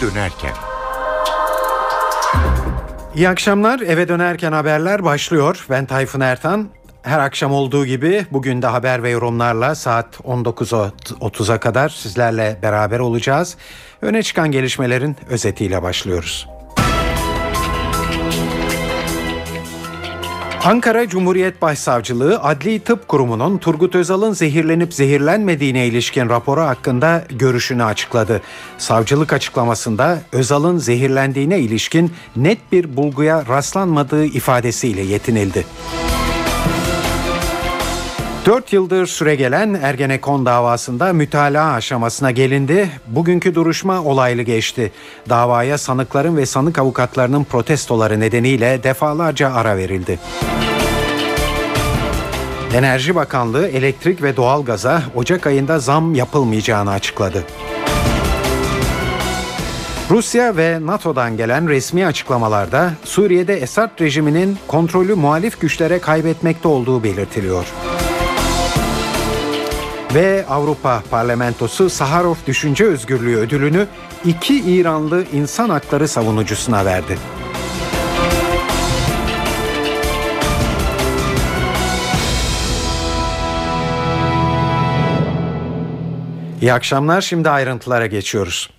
dönerken. İyi akşamlar. Eve dönerken haberler başlıyor. Ben Tayfun Ertan. Her akşam olduğu gibi bugün de haber ve yorumlarla saat 19.30'a kadar sizlerle beraber olacağız. Öne çıkan gelişmelerin özetiyle başlıyoruz. Ankara Cumhuriyet Başsavcılığı Adli Tıp Kurumu'nun Turgut Özal'ın zehirlenip zehirlenmediğine ilişkin raporu hakkında görüşünü açıkladı. Savcılık açıklamasında Özal'ın zehirlendiğine ilişkin net bir bulguya rastlanmadığı ifadesiyle yetinildi. 4 yıldır süregelen Ergenekon davasında mütalaa aşamasına gelindi. Bugünkü duruşma olaylı geçti. Davaya sanıkların ve sanık avukatlarının protestoları nedeniyle defalarca ara verildi. Enerji Bakanlığı elektrik ve doğalgaza Ocak ayında zam yapılmayacağını açıkladı. Rusya ve NATO'dan gelen resmi açıklamalarda Suriye'de Esad rejiminin kontrolü muhalif güçlere kaybetmekte olduğu belirtiliyor. Ve Avrupa Parlamentosu Saharov Düşünce Özgürlüğü ödülünü iki İranlı insan hakları savunucusuna verdi. İyi akşamlar. Şimdi ayrıntılara geçiyoruz.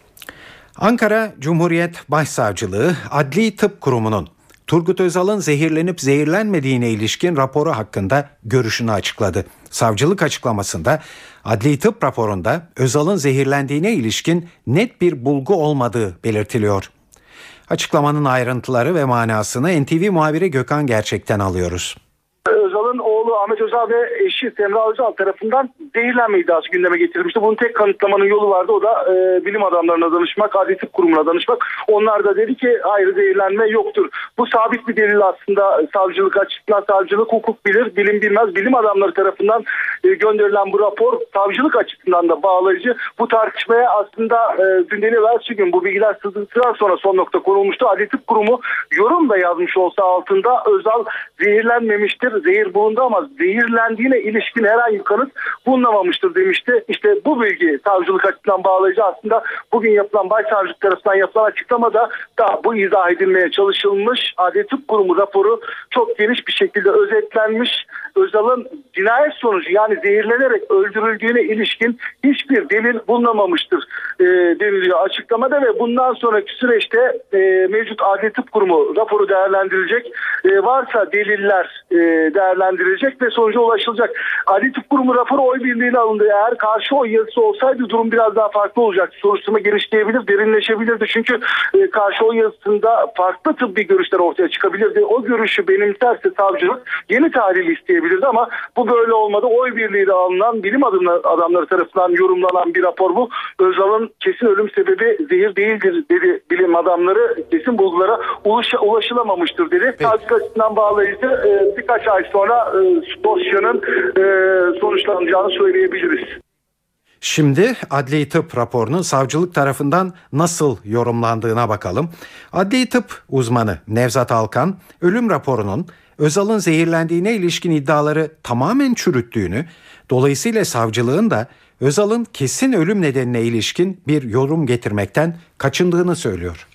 Ankara Cumhuriyet Başsavcılığı Adli Tıp Kurumu'nun Turgut Özal'ın zehirlenip zehirlenmediğine ilişkin raporu hakkında görüşünü açıkladı. Savcılık açıklamasında adli tıp raporunda Özal'ın zehirlendiğine ilişkin net bir bulgu olmadığı belirtiliyor. Açıklamanın ayrıntıları ve manasını NTV muhabiri Gökhan Gerçek'ten alıyoruz. Özal'ın oğlu Ahmet Özal ve eşi Semra Özal tarafından zehirlenme iddiası gündeme getirilmişti. Bunun tek kanıtlamanın yolu vardı. O da e, bilim adamlarına danışmak, adli tıp kurumuna danışmak. Onlar da dedi ki hayır zehirlenme yoktur. Bu sabit bir delil aslında savcılık açısından savcılık hukuk bilir, bilim bilmez. Bilim adamları tarafından e, gönderilen bu rapor savcılık açısından da bağlayıcı. Bu tartışmaya aslında e, dün değil evvelsi gün bu bilgiler sızdıktan sonra son nokta konulmuştu. Adli tıp kurumu yorum da yazmış olsa altında Özal zehirlenmemiştir, zehir bulundu ama zehirlendiğine ilişkin herhangi bir kanıt bulunamamıştır demişti. İşte bu bilgi savcılık açısından bağlayıcı aslında bugün yapılan başsavcılık tarafından yapılan açıklamada da bu izah edilmeye çalışılmış. Adli Tıp Kurumu raporu çok geniş bir şekilde özetlenmiş. Özal'ın cinayet sonucu yani zehirlenerek öldürüldüğüne ilişkin hiçbir delil bulunamamıştır e, deniliyor açıklamada ve bundan sonraki süreçte e, mevcut Adli Tıp Kurumu raporu değerlendirilecek. E, varsa deliller e, değerlendirilecek ve sonuca ulaşılacak. Adli Tıp Kurumu raporu oy birliğiyle alındı. Eğer karşı oy yazısı olsaydı durum biraz daha farklı olacaktı. Soruşturma genişleyebilir, derinleşebilirdi. Çünkü e, karşı oy yazısında farklı tıbbi görüşler ortaya çıkabilirdi. O görüşü benimserse savcılık yeni tahlil isteyebilirdi ama bu böyle olmadı. Oy birliğiyle alınan bilim adamları tarafından yorumlanan bir rapor bu. Özal'ın kesin ölüm sebebi zehir değildir dedi bilim adamları. Kesin bulgulara ulaşılamamıştır dedi. Savcılık açısından bağlayıcı e, birkaç ay sonra e, dosyanın e, sonuçlanacağını söyleyebiliriz. Şimdi adli tıp raporunun savcılık tarafından nasıl yorumlandığına bakalım. Adli tıp uzmanı Nevzat Alkan, ölüm raporunun Özal'ın zehirlendiğine ilişkin iddiaları tamamen çürüttüğünü, dolayısıyla savcılığın da Özal'ın kesin ölüm nedenine ilişkin bir yorum getirmekten kaçındığını söylüyor.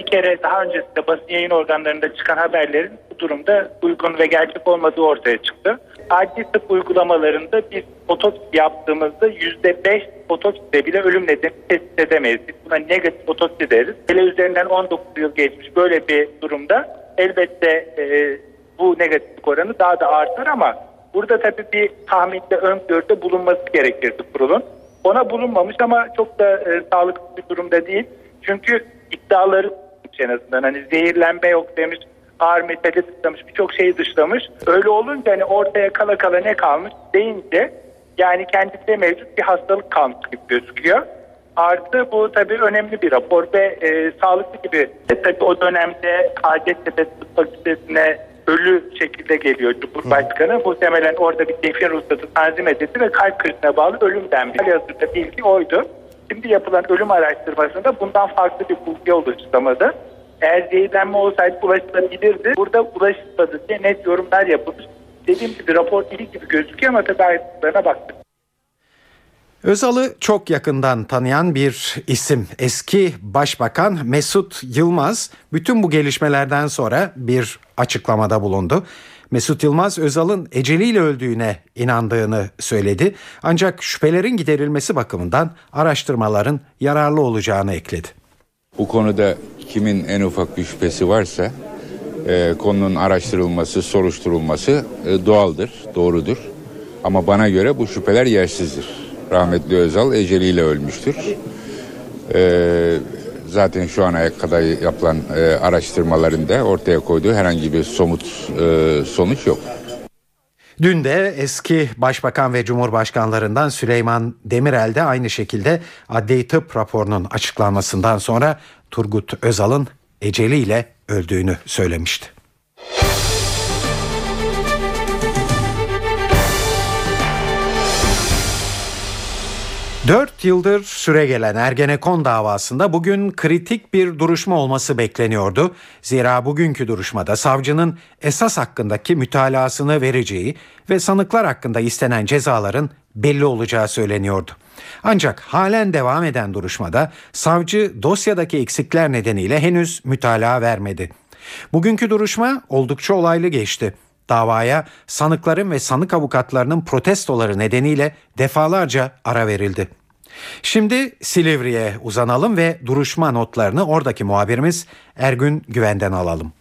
Bir kere daha öncesinde basın yayın organlarında çıkan haberlerin bu durumda uygun ve gerçek olmadığı ortaya çıktı. Adli tıp uygulamalarında biz otopsi yaptığımızda %5 otopside bile ölüm nedeni tespit edemeyiz. Biz buna negatif otopsi deriz. Hele üzerinden 19 yıl geçmiş böyle bir durumda elbette e, bu negatiflik oranı daha da artar ama burada tabii bir tahminde öngörüde bulunması gerekirdi kurulun. Ona bulunmamış ama çok da e, sağlıklı bir durumda değil. Çünkü iddiaları en azından hani zehirlenme yok demiş, ağır metali dışlamış, birçok şeyi dışlamış. Öyle olunca hani ortaya kala kala ne kalmış deyince yani kendisinde mevcut bir hastalık kalmış gibi gözüküyor. Artı bu tabii önemli bir rapor ve e, sağlıklı gibi. E, tabii o dönemde Hacettepe Tıp Fakültesi'ne ölü şekilde geliyor Cumhurbaşkanı. Hı. Muhtemelen orada bir defin ruhsatı tanzim edildi ve kalp krizine bağlı ölüm denmiş. Hazırda bilgi oydu. Şimdi yapılan ölüm araştırmasında bundan farklı bir bulgi oluşturamadı. Eğer zehirlenme olsaydı ulaşılabilirdi. Burada ulaşılmadı diye net yorumlar yapılmış. Dediğim gibi rapor iyi gibi gözüküyor ama tabii ayrıntılarına baktık. Özal'ı çok yakından tanıyan bir isim eski başbakan Mesut Yılmaz bütün bu gelişmelerden sonra bir açıklamada bulundu. Mesut Yılmaz Özal'ın eceliyle öldüğüne inandığını söyledi. Ancak şüphelerin giderilmesi bakımından araştırmaların yararlı olacağını ekledi. Bu konuda kimin en ufak bir şüphesi varsa e, konunun araştırılması, soruşturulması e, doğaldır, doğrudur. Ama bana göre bu şüpheler yersizdir. Rahmetli Özal eceliyle ölmüştür. E, zaten şu ana kadar yapılan e, araştırmalarında ortaya koyduğu herhangi bir somut e, sonuç yok. Dün de eski başbakan ve cumhurbaşkanlarından Süleyman Demirel de aynı şekilde adli tıp raporunun açıklanmasından sonra Turgut Özal'ın eceliyle öldüğünü söylemişti. Dört yıldır süre gelen Ergenekon davasında bugün kritik bir duruşma olması bekleniyordu. Zira bugünkü duruşmada savcının esas hakkındaki mütalasını vereceği ve sanıklar hakkında istenen cezaların belli olacağı söyleniyordu. Ancak halen devam eden duruşmada savcı dosyadaki eksikler nedeniyle henüz mütalaa vermedi. Bugünkü duruşma oldukça olaylı geçti. Davaya sanıkların ve sanık avukatlarının protestoları nedeniyle defalarca ara verildi. Şimdi Silivri'ye uzanalım ve duruşma notlarını oradaki muhabirimiz Ergün Güven'den alalım.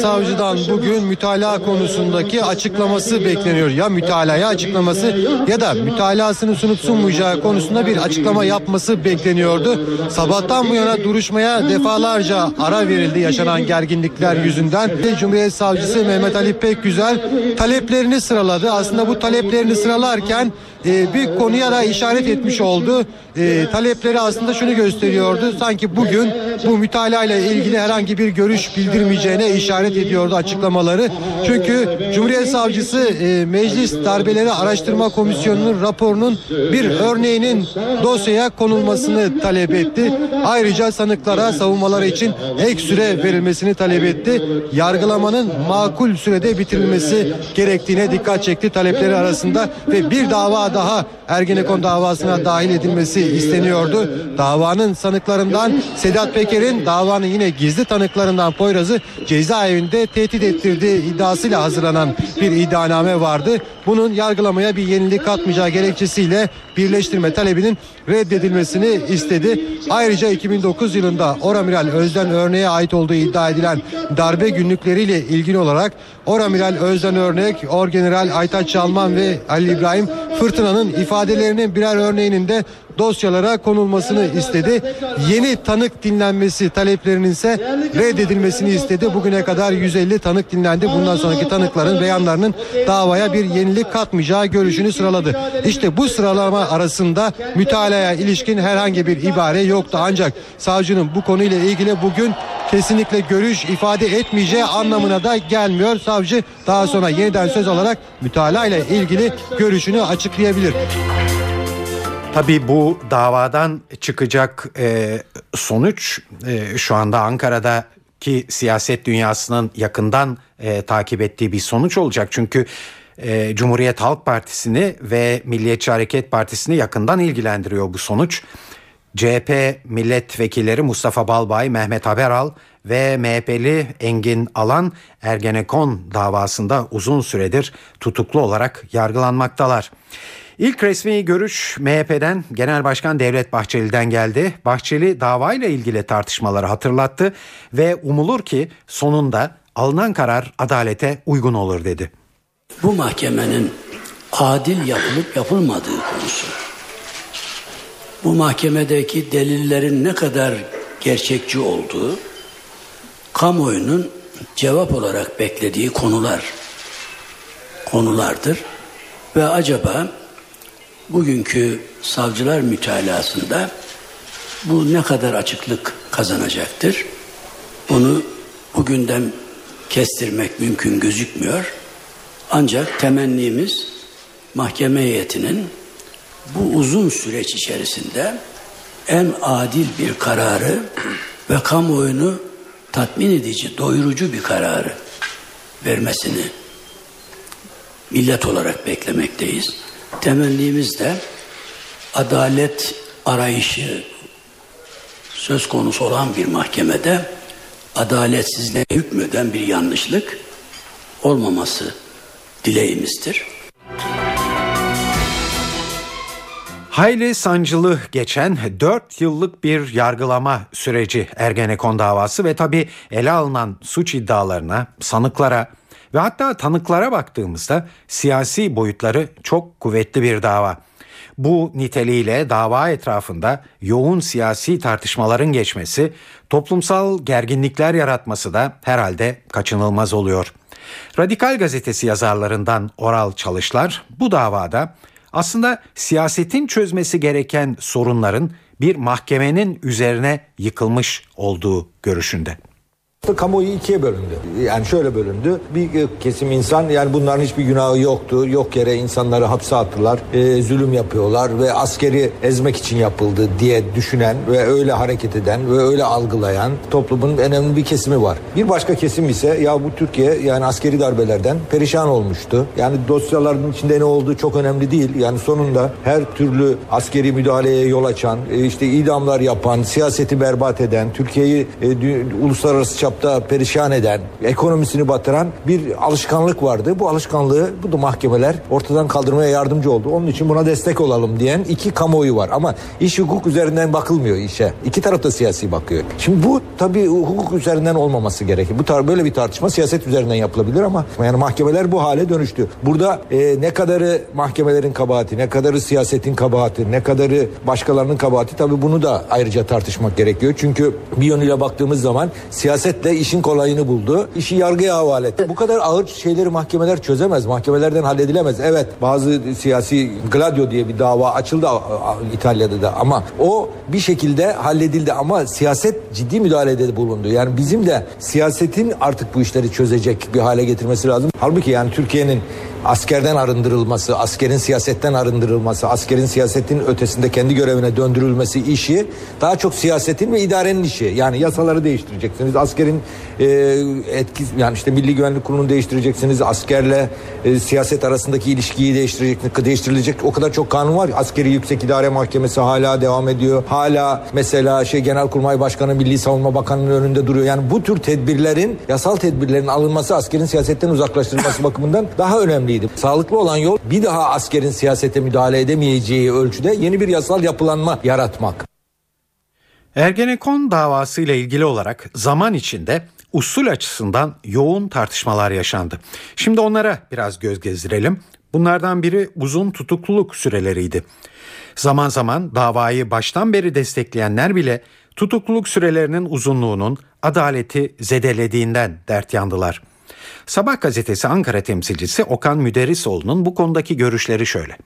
Savcıdan bugün mütalaa konusundaki açıklaması bekleniyor. Ya mütalaya açıklaması ya da mütalasını sunup sunmayacağı konusunda bir açıklama yapması bekleniyordu. Sabahtan bu yana duruşmaya defalarca ara verildi yaşanan gerginlikler yüzünden. Cumhuriyet Savcısı Mehmet Ali Pekgüzel taleplerini sıraladı. Aslında bu taleplerini sıralarken e, bir konuya da işaret etmiş oldu. E, talepleri aslında şunu gösteriyordu. Sanki bugün bu mütalaa ilgili herhangi bir görüş bildirmeyeceğine işaret ediyordu açıklamaları. Çünkü Cumhuriyet Savcısı e, Meclis Darbeleri Araştırma Komisyonu'nun raporunun bir örneğinin dosyaya konulmasını talep etti. Ayrıca sanıklara savunmaları için ek süre verilmesini talep etti. Yargılamanın makul sürede bitirilmesi gerektiğine dikkat çekti talepleri arasında ve bir dava daha Ergenekon davasına dahil edilmesi isteniyordu. Davanın sanıklarından Sedat Peker'in davanın yine gizli tanıklarından Poyraz'ı cezaevinde tehdit ettirdiği iddiasıyla hazırlanan bir iddianame vardı. Bunun yargılamaya bir yenilik katmayacağı gerekçesiyle birleştirme talebinin reddedilmesini istedi. Ayrıca 2009 yılında Oramiral Özden Örneğe ait olduğu iddia edilen darbe günlükleriyle ilgili olarak Oramiral Özden Örnek, Orgeneral Aytaç Çalman ve Ali İbrahim Fırtına'nın ifadelerinin birer örneğinin de dosyalara konulmasını istedi. Yeni tanık dinlenmesi taleplerinin ise reddedilmesini istedi. Bugüne kadar 150 tanık dinlendi. Bundan sonraki tanıkların beyanlarının davaya bir yenilik katmayacağı görüşünü sıraladı. İşte bu sıralama arasında mütalaya ilişkin herhangi bir ibare yoktu. Ancak savcının bu konuyla ilgili bugün kesinlikle görüş ifade etmeyeceği anlamına da gelmiyor. Savcı daha sonra yeniden söz alarak mütalaa ile ilgili görüşünü açıklayabilir. Tabii bu davadan çıkacak e, sonuç e, şu anda Ankara'da ki siyaset dünyasının yakından e, takip ettiği bir sonuç olacak. Çünkü e, Cumhuriyet Halk Partisi'ni ve Milliyetçi Hareket Partisi'ni yakından ilgilendiriyor bu sonuç. CHP milletvekilleri Mustafa Balbay, Mehmet Haberal ve MHP'li Engin Alan Ergenekon davasında uzun süredir tutuklu olarak yargılanmaktalar. İlk resmi görüş MHP'den Genel Başkan Devlet Bahçeli'den geldi. Bahçeli davayla ilgili tartışmaları hatırlattı ve umulur ki sonunda alınan karar adalete uygun olur dedi. Bu mahkemenin adil yapılıp yapılmadığı konusu. Bu mahkemedeki delillerin ne kadar gerçekçi olduğu, kamuoyunun cevap olarak beklediği konular konulardır ve acaba bugünkü savcılar mütalasında bu ne kadar açıklık kazanacaktır? Bunu bugünden kestirmek mümkün gözükmüyor. Ancak temennimiz mahkeme heyetinin bu uzun süreç içerisinde en adil bir kararı ve kamuoyunu tatmin edici, doyurucu bir kararı vermesini millet olarak beklemekteyiz. Temennimiz de adalet arayışı söz konusu olan bir mahkemede adaletsizliğe hükmeden bir yanlışlık olmaması dileğimizdir. Hayli sancılı geçen 4 yıllık bir yargılama süreci Ergenekon davası ve tabi ele alınan suç iddialarına, sanıklara ve hatta tanıklara baktığımızda siyasi boyutları çok kuvvetli bir dava. Bu niteliğiyle dava etrafında yoğun siyasi tartışmaların geçmesi, toplumsal gerginlikler yaratması da herhalde kaçınılmaz oluyor. Radikal gazetesi yazarlarından Oral Çalışlar bu davada aslında siyasetin çözmesi gereken sorunların bir mahkemenin üzerine yıkılmış olduğu görüşünde. Kamuoyu ikiye bölündü. Yani şöyle bölündü. Bir kesim insan yani bunların hiçbir günahı yoktu. Yok yere insanları hapse attılar. E, zulüm yapıyorlar ve askeri ezmek için yapıldı diye düşünen ve öyle hareket eden ve öyle algılayan toplumun önemli bir kesimi var. Bir başka kesim ise ya bu Türkiye yani askeri darbelerden perişan olmuştu. Yani dosyaların içinde ne olduğu çok önemli değil. Yani sonunda her türlü askeri müdahaleye yol açan, e, işte idamlar yapan, siyaseti berbat eden, Türkiye'yi e, uluslararası çapta çapta perişan eden, ekonomisini batıran bir alışkanlık vardı. Bu alışkanlığı bu da mahkemeler ortadan kaldırmaya yardımcı oldu. Onun için buna destek olalım diyen iki kamuoyu var. Ama iş hukuk üzerinden bakılmıyor işe. İki taraf da siyasi bakıyor. Şimdi bu tabii hukuk üzerinden olmaması gerekir. Bu tar böyle bir tartışma siyaset üzerinden yapılabilir ama yani mahkemeler bu hale dönüştü. Burada e, ne kadarı mahkemelerin kabahati, ne kadarı siyasetin kabahati, ne kadarı başkalarının kabahati tabii bunu da ayrıca tartışmak gerekiyor. Çünkü bir yönüyle baktığımız zaman siyaset de işin kolayını buldu. İşi yargıya havale etti. Bu kadar ağır şeyleri mahkemeler çözemez. Mahkemelerden halledilemez. Evet bazı siyasi Gladio diye bir dava açıldı İtalya'da da ama o bir şekilde halledildi ama siyaset ciddi müdahalede bulundu. Yani bizim de siyasetin artık bu işleri çözecek bir hale getirmesi lazım. Halbuki yani Türkiye'nin askerden arındırılması, askerin siyasetten arındırılması, askerin siyasetin ötesinde kendi görevine döndürülmesi işi daha çok siyasetin ve idarenin işi. Yani yasaları değiştireceksiniz. Askerin e, etki yani işte Milli Güvenlik Kurulu'nu değiştireceksiniz. Askerle e, siyaset arasındaki ilişkiyi değiştirecek, değiştirilecek o kadar çok kanun var. Askeri Yüksek İdare Mahkemesi hala devam ediyor. Hala mesela şey Genelkurmay Başkanı Milli Savunma Bakanı'nın önünde duruyor. Yani bu tür tedbirlerin, yasal tedbirlerin alınması askerin siyasetten uzaklaştırılması bakımından daha önemli önemliydi. Sağlıklı olan yol bir daha askerin siyasete müdahale edemeyeceği ölçüde yeni bir yasal yapılanma yaratmak. Ergenekon davası ile ilgili olarak zaman içinde usul açısından yoğun tartışmalar yaşandı. Şimdi onlara biraz göz gezdirelim. Bunlardan biri uzun tutukluluk süreleriydi. Zaman zaman davayı baştan beri destekleyenler bile tutukluluk sürelerinin uzunluğunun adaleti zedelediğinden dert yandılar. Sabah gazetesi Ankara temsilcisi Okan Müderrisoğlu'nun bu konudaki görüşleri şöyle.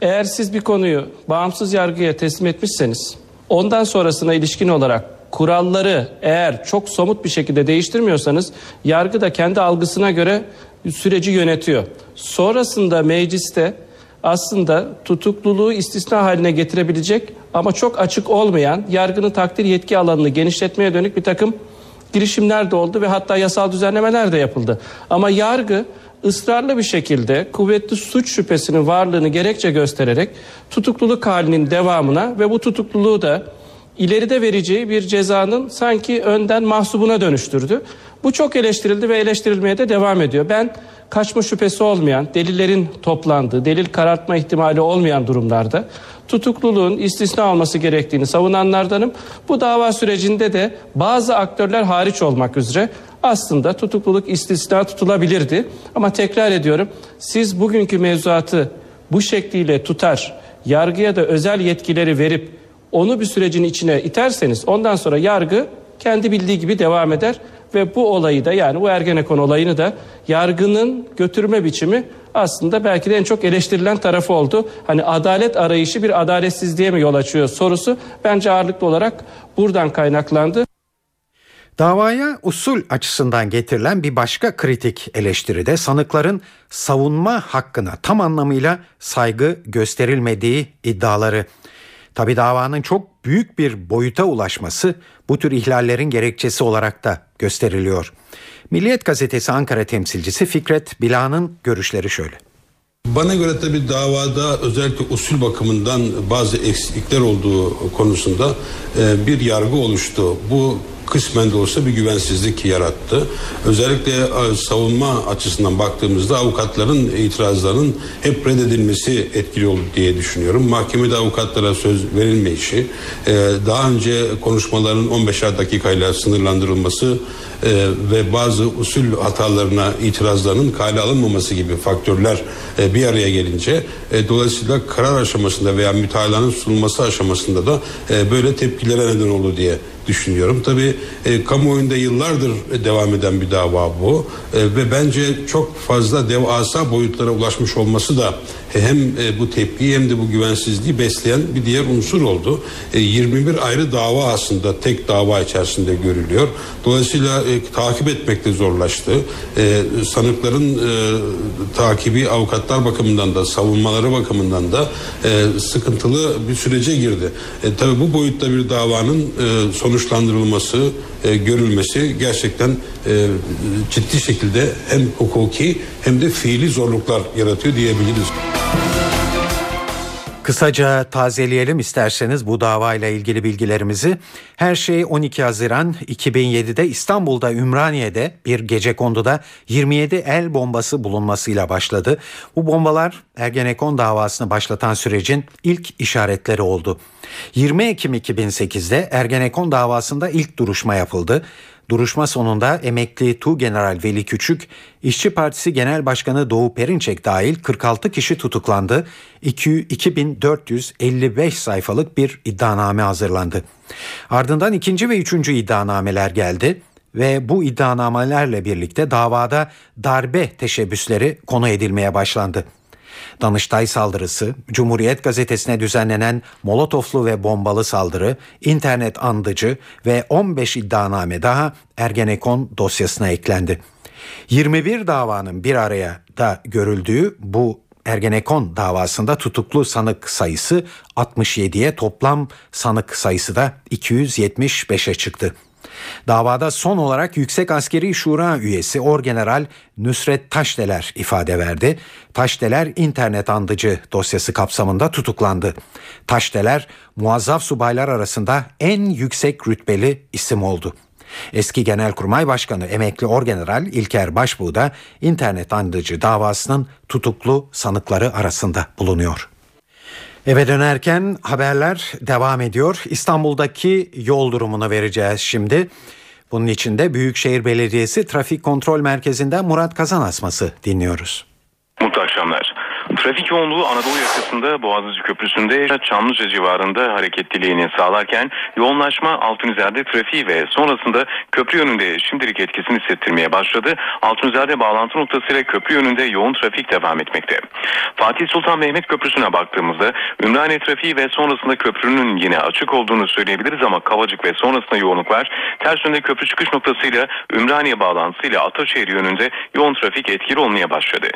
Eğer siz bir konuyu bağımsız yargıya teslim etmişseniz ondan sonrasına ilişkin olarak kuralları eğer çok somut bir şekilde değiştirmiyorsanız yargı da kendi algısına göre süreci yönetiyor. Sonrasında mecliste aslında tutukluluğu istisna haline getirebilecek ama çok açık olmayan yargının takdir yetki alanını genişletmeye dönük bir takım girişimler de oldu ve hatta yasal düzenlemeler de yapıldı. Ama yargı ısrarlı bir şekilde kuvvetli suç şüphesinin varlığını gerekçe göstererek tutukluluk halinin devamına ve bu tutukluluğu da ileride vereceği bir cezanın sanki önden mahsubuna dönüştürdü. Bu çok eleştirildi ve eleştirilmeye de devam ediyor. Ben kaçma şüphesi olmayan, delillerin toplandığı, delil karartma ihtimali olmayan durumlarda tutukluluğun istisna olması gerektiğini savunanlardanım. Bu dava sürecinde de bazı aktörler hariç olmak üzere aslında tutukluluk istisna tutulabilirdi. Ama tekrar ediyorum siz bugünkü mevzuatı bu şekliyle tutar, yargıya da özel yetkileri verip onu bir sürecin içine iterseniz ondan sonra yargı kendi bildiği gibi devam eder ve bu olayı da yani bu Ergenekon olayını da yargının götürme biçimi aslında belki de en çok eleştirilen tarafı oldu. Hani adalet arayışı bir adaletsizliğe mi yol açıyor sorusu bence ağırlıklı olarak buradan kaynaklandı. Davaya usul açısından getirilen bir başka kritik eleştiri de sanıkların savunma hakkına tam anlamıyla saygı gösterilmediği iddiaları. Tabi davanın çok büyük bir boyuta ulaşması bu tür ihlallerin gerekçesi olarak da gösteriliyor. Milliyet gazetesi Ankara temsilcisi Fikret Bila'nın görüşleri şöyle. Bana göre tabii davada özellikle usul bakımından bazı eksiklikler olduğu konusunda e, bir yargı oluştu. Bu kısmen de olsa bir güvensizlik yarattı. Özellikle e, savunma açısından baktığımızda avukatların itirazlarının hep reddedilmesi etkili oldu diye düşünüyorum. Mahkemede avukatlara söz verilmeyişi, e, daha önce konuşmaların 15'er dakikayla sınırlandırılması e, ve bazı usul hatalarına itirazlarının kale alınmaması gibi faktörler bir araya gelince dolayısıyla karar aşamasında veya mütalaanın sunulması aşamasında da böyle tepkilere neden oldu diye düşünüyorum. Tabii e, kamuoyunda yıllardır devam eden bir dava bu. E, ve bence çok fazla devasa boyutlara ulaşmış olması da hem e, bu tepkiyi hem de bu güvensizliği besleyen bir diğer unsur oldu. E, 21 ayrı dava aslında tek dava içerisinde görülüyor. Dolayısıyla e, takip etmek de zorlaştı. E, sanıkların e, takibi avukatlar bakımından da savunmaları bakımından da e, sıkıntılı bir sürece girdi. E, tabii bu boyutta bir davanın e, sonuçlandırılması, e, görülmesi gerçekten e, ciddi şekilde hem hukuki hem de fiili zorluklar yaratıyor diyebiliriz. Kısaca tazeleyelim isterseniz bu davayla ilgili bilgilerimizi. Her şey 12 Haziran 2007'de İstanbul'da Ümraniye'de bir gece konduda 27 el bombası bulunmasıyla başladı. Bu bombalar Ergenekon davasını başlatan sürecin ilk işaretleri oldu. 20 Ekim 2008'de Ergenekon davasında ilk duruşma yapıldı. Duruşma sonunda emekli Tu General Veli Küçük, İşçi Partisi Genel Başkanı Doğu Perinçek dahil 46 kişi tutuklandı. 2455 sayfalık bir iddianame hazırlandı. Ardından ikinci ve üçüncü iddianameler geldi ve bu iddianamelerle birlikte davada darbe teşebbüsleri konu edilmeye başlandı. Danıştay saldırısı, Cumhuriyet gazetesine düzenlenen molotoflu ve bombalı saldırı, internet andıcı ve 15 iddianame daha Ergenekon dosyasına eklendi. 21 davanın bir araya da görüldüğü bu Ergenekon davasında tutuklu sanık sayısı 67'ye toplam sanık sayısı da 275'e çıktı. Davada son olarak Yüksek Askeri Şura üyesi Orgeneral Nusret Taşdeler ifade verdi. Taşdeler internet andıcı dosyası kapsamında tutuklandı. Taşdeler muazzaf subaylar arasında en yüksek rütbeli isim oldu. Eski Genelkurmay Başkanı emekli Orgeneral İlker Başbuğ da internet andıcı davasının tutuklu sanıkları arasında bulunuyor. Eve dönerken haberler devam ediyor. İstanbul'daki yol durumunu vereceğiz şimdi. Bunun için de Büyükşehir Belediyesi Trafik Kontrol Merkezi'nden Murat Kazan Asması dinliyoruz. Mutlu akşamlar. Trafik yoğunluğu Anadolu yakasında Boğaziçi Köprüsü'nde Çamlıca civarında hareketliliğini sağlarken yoğunlaşma Altunizade trafiği ve sonrasında köprü yönünde şimdilik etkisini hissettirmeye başladı. Altunizade bağlantı noktasıyla köprü yönünde yoğun trafik devam etmekte. Fatih Sultan Mehmet Köprüsü'ne baktığımızda Ümraniye trafiği ve sonrasında köprünün yine açık olduğunu söyleyebiliriz ama Kavacık ve sonrasında yoğunluk var. Ters yönde köprü çıkış noktasıyla Ümraniye bağlantısıyla Ataşehir yönünde yoğun trafik etkili olmaya başladı.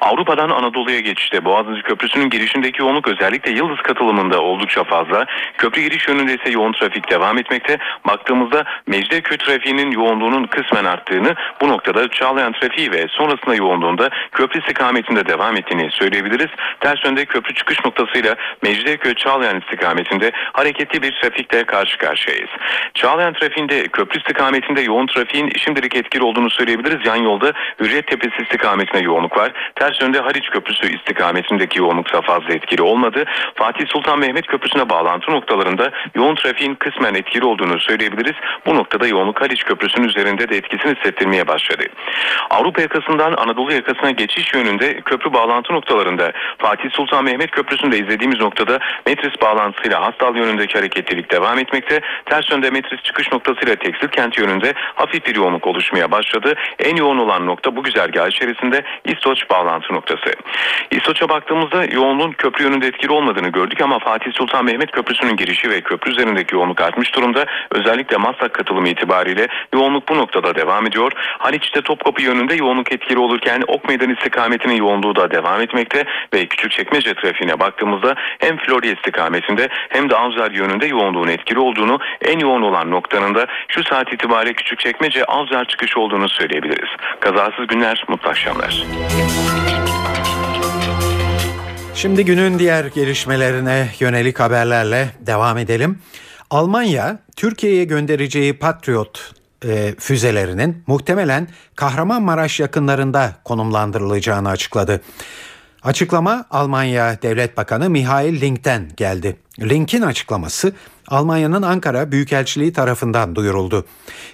Avrupa'dan Anadolu'ya geçişte Boğaziçi Köprüsü'nün girişindeki yoğunluk özellikle Yıldız katılımında oldukça fazla. Köprü giriş yönünde ise yoğun trafik devam etmekte. Baktığımızda Mecidiyeköy trafiğinin yoğunluğunun kısmen arttığını bu noktada Çağlayan trafiği ve sonrasında yoğunluğunda köprü istikametinde devam ettiğini söyleyebiliriz. Ters yönde köprü çıkış noktasıyla Mecidiyeköy Çağlayan istikametinde hareketli bir trafikle karşı karşıyayız. Çağlayan trafiğinde köprü istikametinde yoğun trafiğin şimdilik etkili olduğunu söyleyebiliriz. Yan yolda Hürriyet Tepesi istikametine yoğunluk var. Ters yönde Haliç Köprüsü istikametindeki yoğunluksa fazla etkili olmadı. Fatih Sultan Mehmet Köprüsü'ne bağlantı noktalarında yoğun trafiğin kısmen etkili olduğunu söyleyebiliriz. Bu noktada yoğunluk Haliç Köprüsü'nün üzerinde de etkisini hissettirmeye başladı. Avrupa yakasından Anadolu yakasına geçiş yönünde köprü bağlantı noktalarında Fatih Sultan Mehmet Köprüsü'nde izlediğimiz noktada Metris bağlantısıyla Hastal yönündeki hareketlilik devam etmekte. Ters yönde Metris çıkış noktasıyla Tekstil kent yönünde hafif bir yoğunluk oluşmaya başladı. En yoğun olan nokta bu güzergah içerisinde İstoç bağlantı noktası. İstoç'a baktığımızda yoğunluğun köprü yönünde etkili olmadığını gördük ama Fatih Sultan Mehmet Köprüsü'nün girişi ve köprü üzerindeki yoğunluk artmış durumda. Özellikle Maslak katılımı itibariyle yoğunluk bu noktada devam ediyor. Haliç'te Topkapı yönünde yoğunluk etkili olurken Ok Meydan istikametinin yoğunluğu da devam etmekte ve Küçükçekmece trafiğine baktığımızda hem Florya istikametinde hem de Avcılar yönünde yoğunluğun etkili olduğunu en yoğun olan noktanın da şu saat itibariyle Küçükçekmece Avcılar çıkışı olduğunu söyleyebiliriz. Kazasız günler, mutlu akşamlar. Şimdi günün diğer gelişmelerine yönelik haberlerle devam edelim. Almanya Türkiye'ye göndereceği Patriot e, füzelerinin muhtemelen Kahramanmaraş yakınlarında konumlandırılacağını açıkladı. Açıklama Almanya Devlet Bakanı Mihail Link'ten geldi. Link'in açıklaması Almanya'nın Ankara Büyükelçiliği tarafından duyuruldu.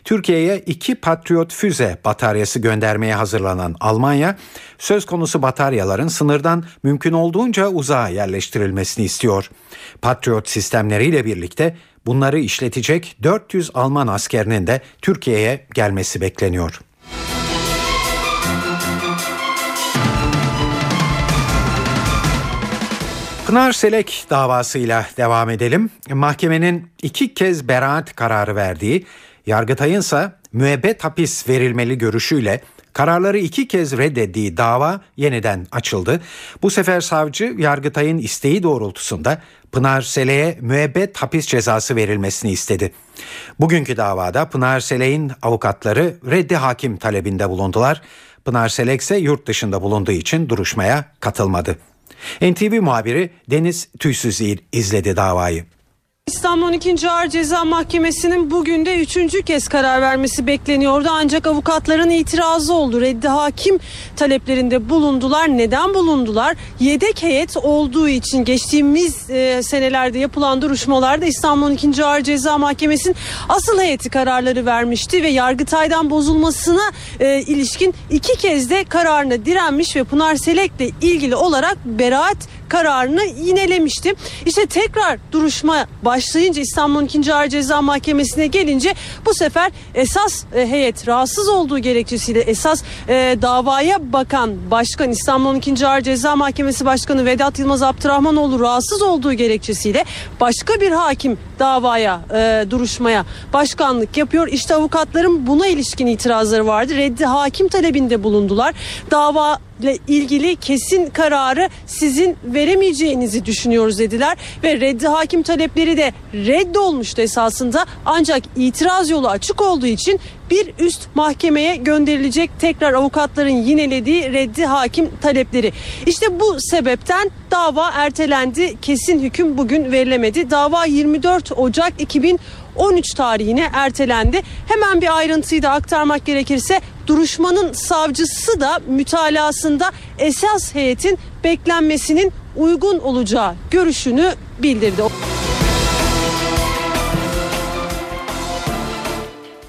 Türkiye'ye iki Patriot füze bataryası göndermeye hazırlanan Almanya, söz konusu bataryaların sınırdan mümkün olduğunca uzağa yerleştirilmesini istiyor. Patriot sistemleriyle birlikte bunları işletecek 400 Alman askerinin de Türkiye'ye gelmesi bekleniyor. Pınar Selek davasıyla devam edelim. Mahkemenin iki kez beraat kararı verdiği, Yargıtay'ın ise müebbet hapis verilmeli görüşüyle kararları iki kez reddettiği dava yeniden açıldı. Bu sefer savcı Yargıtay'ın isteği doğrultusunda Pınar Selek'e müebbet hapis cezası verilmesini istedi. Bugünkü davada Pınar Selek'in avukatları reddi hakim talebinde bulundular. Pınar Selek ise yurt dışında bulunduğu için duruşmaya katılmadı. NTV muhabiri Deniz Tüysüz izledi davayı. İstanbul 12. Ağır Ceza Mahkemesi'nin bugün de üçüncü kez karar vermesi bekleniyordu. Ancak avukatların itirazı oldu. Reddi hakim taleplerinde bulundular. Neden bulundular? Yedek heyet olduğu için geçtiğimiz e, senelerde yapılan duruşmalarda İstanbul 12. Ağır Ceza Mahkemesi'nin asıl heyeti kararları vermişti ve Yargıtay'dan bozulmasına e, ilişkin iki kez de kararına direnmiş ve Pınar Selek'le ilgili olarak beraat kararını yinelemişti. İşte tekrar duruşma başlayınca İstanbul 2. Ağır Ceza Mahkemesi'ne gelince bu sefer esas e, heyet rahatsız olduğu gerekçesiyle esas e, davaya bakan başkan İstanbul 2. Ağır Ceza Mahkemesi Başkanı Vedat Yılmaz Abdurrahmanoğlu rahatsız olduğu gerekçesiyle başka bir hakim davaya e, duruşmaya başkanlık yapıyor. İşte avukatların buna ilişkin itirazları vardı. Reddi hakim talebinde bulundular. Dava ile ilgili kesin kararı sizin veremeyeceğinizi düşünüyoruz dediler ve reddi hakim talepleri de reddolmuştu esasında ancak itiraz yolu açık olduğu için bir üst mahkemeye gönderilecek tekrar avukatların yinelediği reddi hakim talepleri. İşte bu sebepten dava ertelendi. Kesin hüküm bugün verilemedi. Dava 24 Ocak 2013 tarihine ertelendi. Hemen bir ayrıntıyı da aktarmak gerekirse duruşmanın savcısı da mütalasında esas heyetin beklenmesinin uygun olacağı görüşünü bildirdi.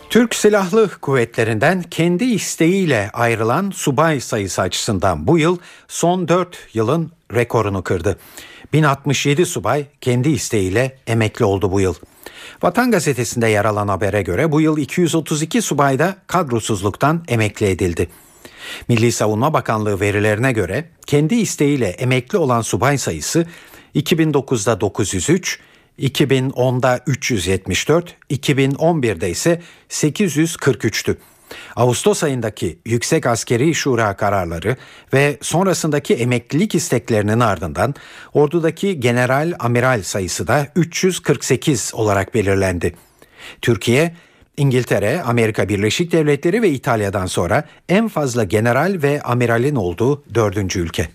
Türk Silahlı Kuvvetlerinden kendi isteğiyle ayrılan subay sayısı açısından bu yıl son 4 yılın rekorunu kırdı. 1067 subay kendi isteğiyle emekli oldu bu yıl. Vatan Gazetesi'nde yer alan habere göre bu yıl 232 subay da kadrosuzluktan emekli edildi. Milli Savunma Bakanlığı verilerine göre kendi isteğiyle emekli olan subay sayısı 2009'da 903, 2010'da 374, 2011'de ise 843'tü. Ağustos ayındaki Yüksek Askeri Şura kararları ve sonrasındaki emeklilik isteklerinin ardından ordudaki general amiral sayısı da 348 olarak belirlendi. Türkiye, İngiltere, Amerika Birleşik Devletleri ve İtalya'dan sonra en fazla general ve amiralin olduğu dördüncü ülke.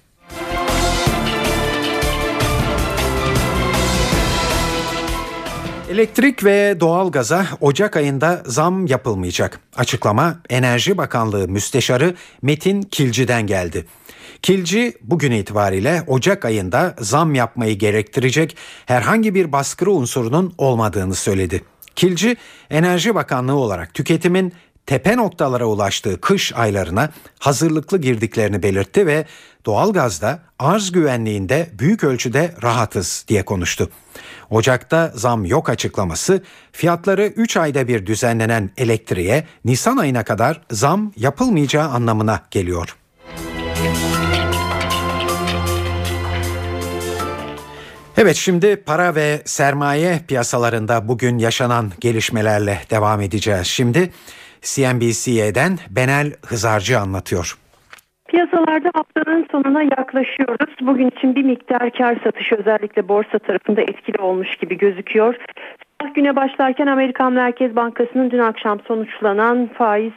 Elektrik ve doğalgaza Ocak ayında zam yapılmayacak. Açıklama Enerji Bakanlığı Müsteşarı Metin Kilci'den geldi. Kilci bugün itibariyle Ocak ayında zam yapmayı gerektirecek herhangi bir baskı unsurunun olmadığını söyledi. Kilci, Enerji Bakanlığı olarak tüketimin tepe noktalara ulaştığı kış aylarına hazırlıklı girdiklerini belirtti ve doğalgazda arz güvenliğinde büyük ölçüde rahatız diye konuştu. Ocak'ta zam yok açıklaması fiyatları 3 ayda bir düzenlenen elektriğe Nisan ayına kadar zam yapılmayacağı anlamına geliyor. Evet şimdi para ve sermaye piyasalarında bugün yaşanan gelişmelerle devam edeceğiz. Şimdi CNBC'den Benel Hızarcı anlatıyor. Piyasalarda haftanın sonuna yaklaşıyoruz. Bugün için bir miktar kar satışı özellikle borsa tarafında etkili olmuş gibi gözüküyor. Sabah güne başlarken Amerikan Merkez Bankası'nın dün akşam sonuçlanan faiz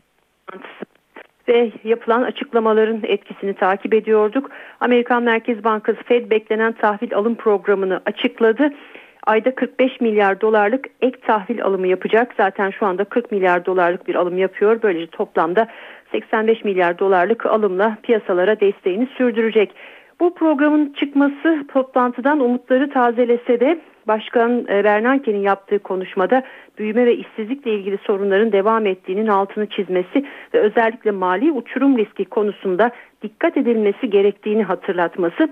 ve yapılan açıklamaların etkisini takip ediyorduk. Amerikan Merkez Bankası Fed beklenen tahvil alım programını açıkladı. Ayda 45 milyar dolarlık ek tahvil alımı yapacak. Zaten şu anda 40 milyar dolarlık bir alım yapıyor. Böylece toplamda 85 milyar dolarlık alımla piyasalara desteğini sürdürecek. Bu programın çıkması toplantıdan umutları tazelese de Başkan e, Bernanke'nin yaptığı konuşmada büyüme ve işsizlikle ilgili sorunların devam ettiğinin altını çizmesi ve özellikle mali uçurum riski konusunda dikkat edilmesi gerektiğini hatırlatması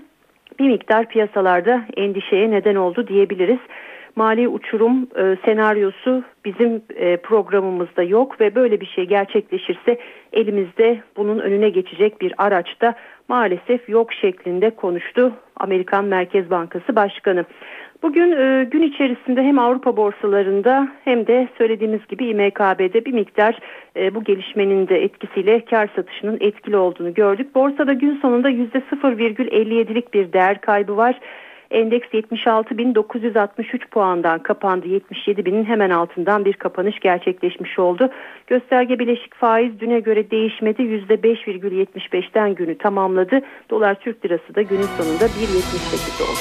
bir miktar piyasalarda endişeye neden oldu diyebiliriz. Mali uçurum e, senaryosu bizim e, programımızda yok ve böyle bir şey gerçekleşirse elimizde bunun önüne geçecek bir araç da maalesef yok şeklinde konuştu Amerikan Merkez Bankası Başkanı. Bugün e, gün içerisinde hem Avrupa borsalarında hem de söylediğimiz gibi İMKB'de bir miktar e, bu gelişmenin de etkisiyle kar satışının etkili olduğunu gördük. Borsada gün sonunda %0,57'lik bir değer kaybı var. Endeks 76.963 puandan kapandı. 77.000'in hemen altından bir kapanış gerçekleşmiş oldu. Gösterge bileşik faiz düne göre değişmedi. %5,75'ten günü tamamladı. Dolar Türk Lirası da günün sonunda 1.78 oldu.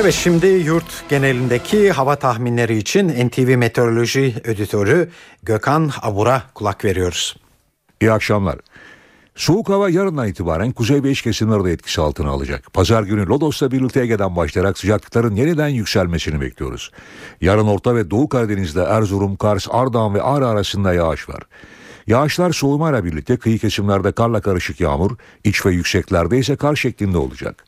Evet şimdi yurt genelindeki hava tahminleri için NTV Meteoroloji Editörü Gökhan Abur'a kulak veriyoruz. İyi akşamlar. Soğuk hava yarından itibaren kuzey ve iç kesimlerde etkisi altına alacak. Pazar günü Lodos'la birlikte Ege'den başlayarak sıcaklıkların yeniden yükselmesini bekliyoruz. Yarın Orta ve Doğu Karadeniz'de Erzurum, Kars, Ardahan ve Ağrı arasında yağış var. Yağışlar soğumayla birlikte kıyı kesimlerde karla karışık yağmur, iç ve yükseklerde ise kar şeklinde olacak.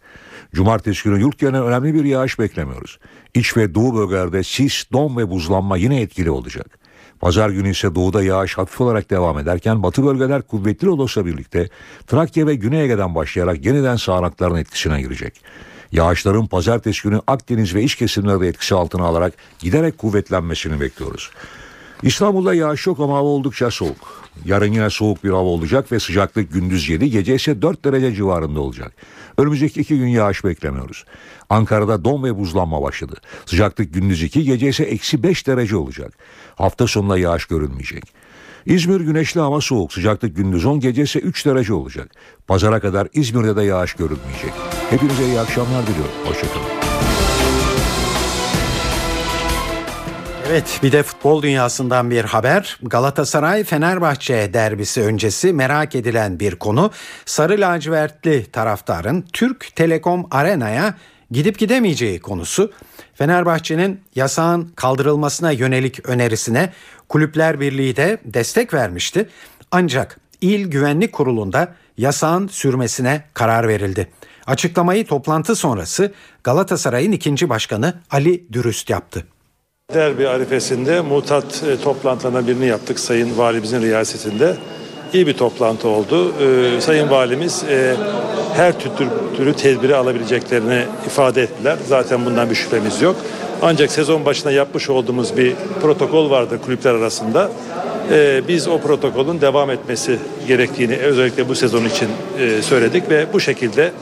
Cumartesi günü yurt genel önemli bir yağış beklemiyoruz. İç ve doğu bölgelerde sis, don ve buzlanma yine etkili olacak. Pazar günü ise doğuda yağış hafif olarak devam ederken batı bölgeler kuvvetli olursa birlikte Trakya ve Güney Ege'den başlayarak yeniden sağanakların etkisine girecek. Yağışların pazartesi günü Akdeniz ve iç kesimlerde etkisi altına alarak giderek kuvvetlenmesini bekliyoruz. İstanbul'da yağış yok ama hava oldukça soğuk. Yarın yine soğuk bir hava olacak ve sıcaklık gündüz 7, gece ise 4 derece civarında olacak. Önümüzdeki iki gün yağış beklemiyoruz. Ankara'da don ve buzlanma başladı. Sıcaklık gündüz 2, gece ise eksi 5 derece olacak. Hafta sonunda yağış görünmeyecek. İzmir güneşli ama soğuk. Sıcaklık gündüz 10, gece ise 3 derece olacak. Pazara kadar İzmir'de de yağış görünmeyecek. Hepinize iyi akşamlar diliyorum. Hoşçakalın. Evet bir de futbol dünyasından bir haber. Galatasaray Fenerbahçe derbisi öncesi merak edilen bir konu. Sarı lacivertli taraftarın Türk Telekom Arena'ya gidip gidemeyeceği konusu. Fenerbahçe'nin yasağın kaldırılmasına yönelik önerisine Kulüpler Birliği de destek vermişti. Ancak İl Güvenlik Kurulu'nda yasağın sürmesine karar verildi. Açıklamayı toplantı sonrası Galatasaray'ın ikinci başkanı Ali Dürüst yaptı. Derbi arifesinde mutat e, toplantılarından birini yaptık Sayın Valimizin riyasetinde. İyi bir toplantı oldu. E, Sayın Valimiz e, her tür, türü tedbiri alabileceklerini ifade ettiler. Zaten bundan bir şüphemiz yok. Ancak sezon başına yapmış olduğumuz bir protokol vardı kulüpler arasında. Biz o protokolün devam etmesi gerektiğini özellikle bu sezon için söyledik ve bu şekilde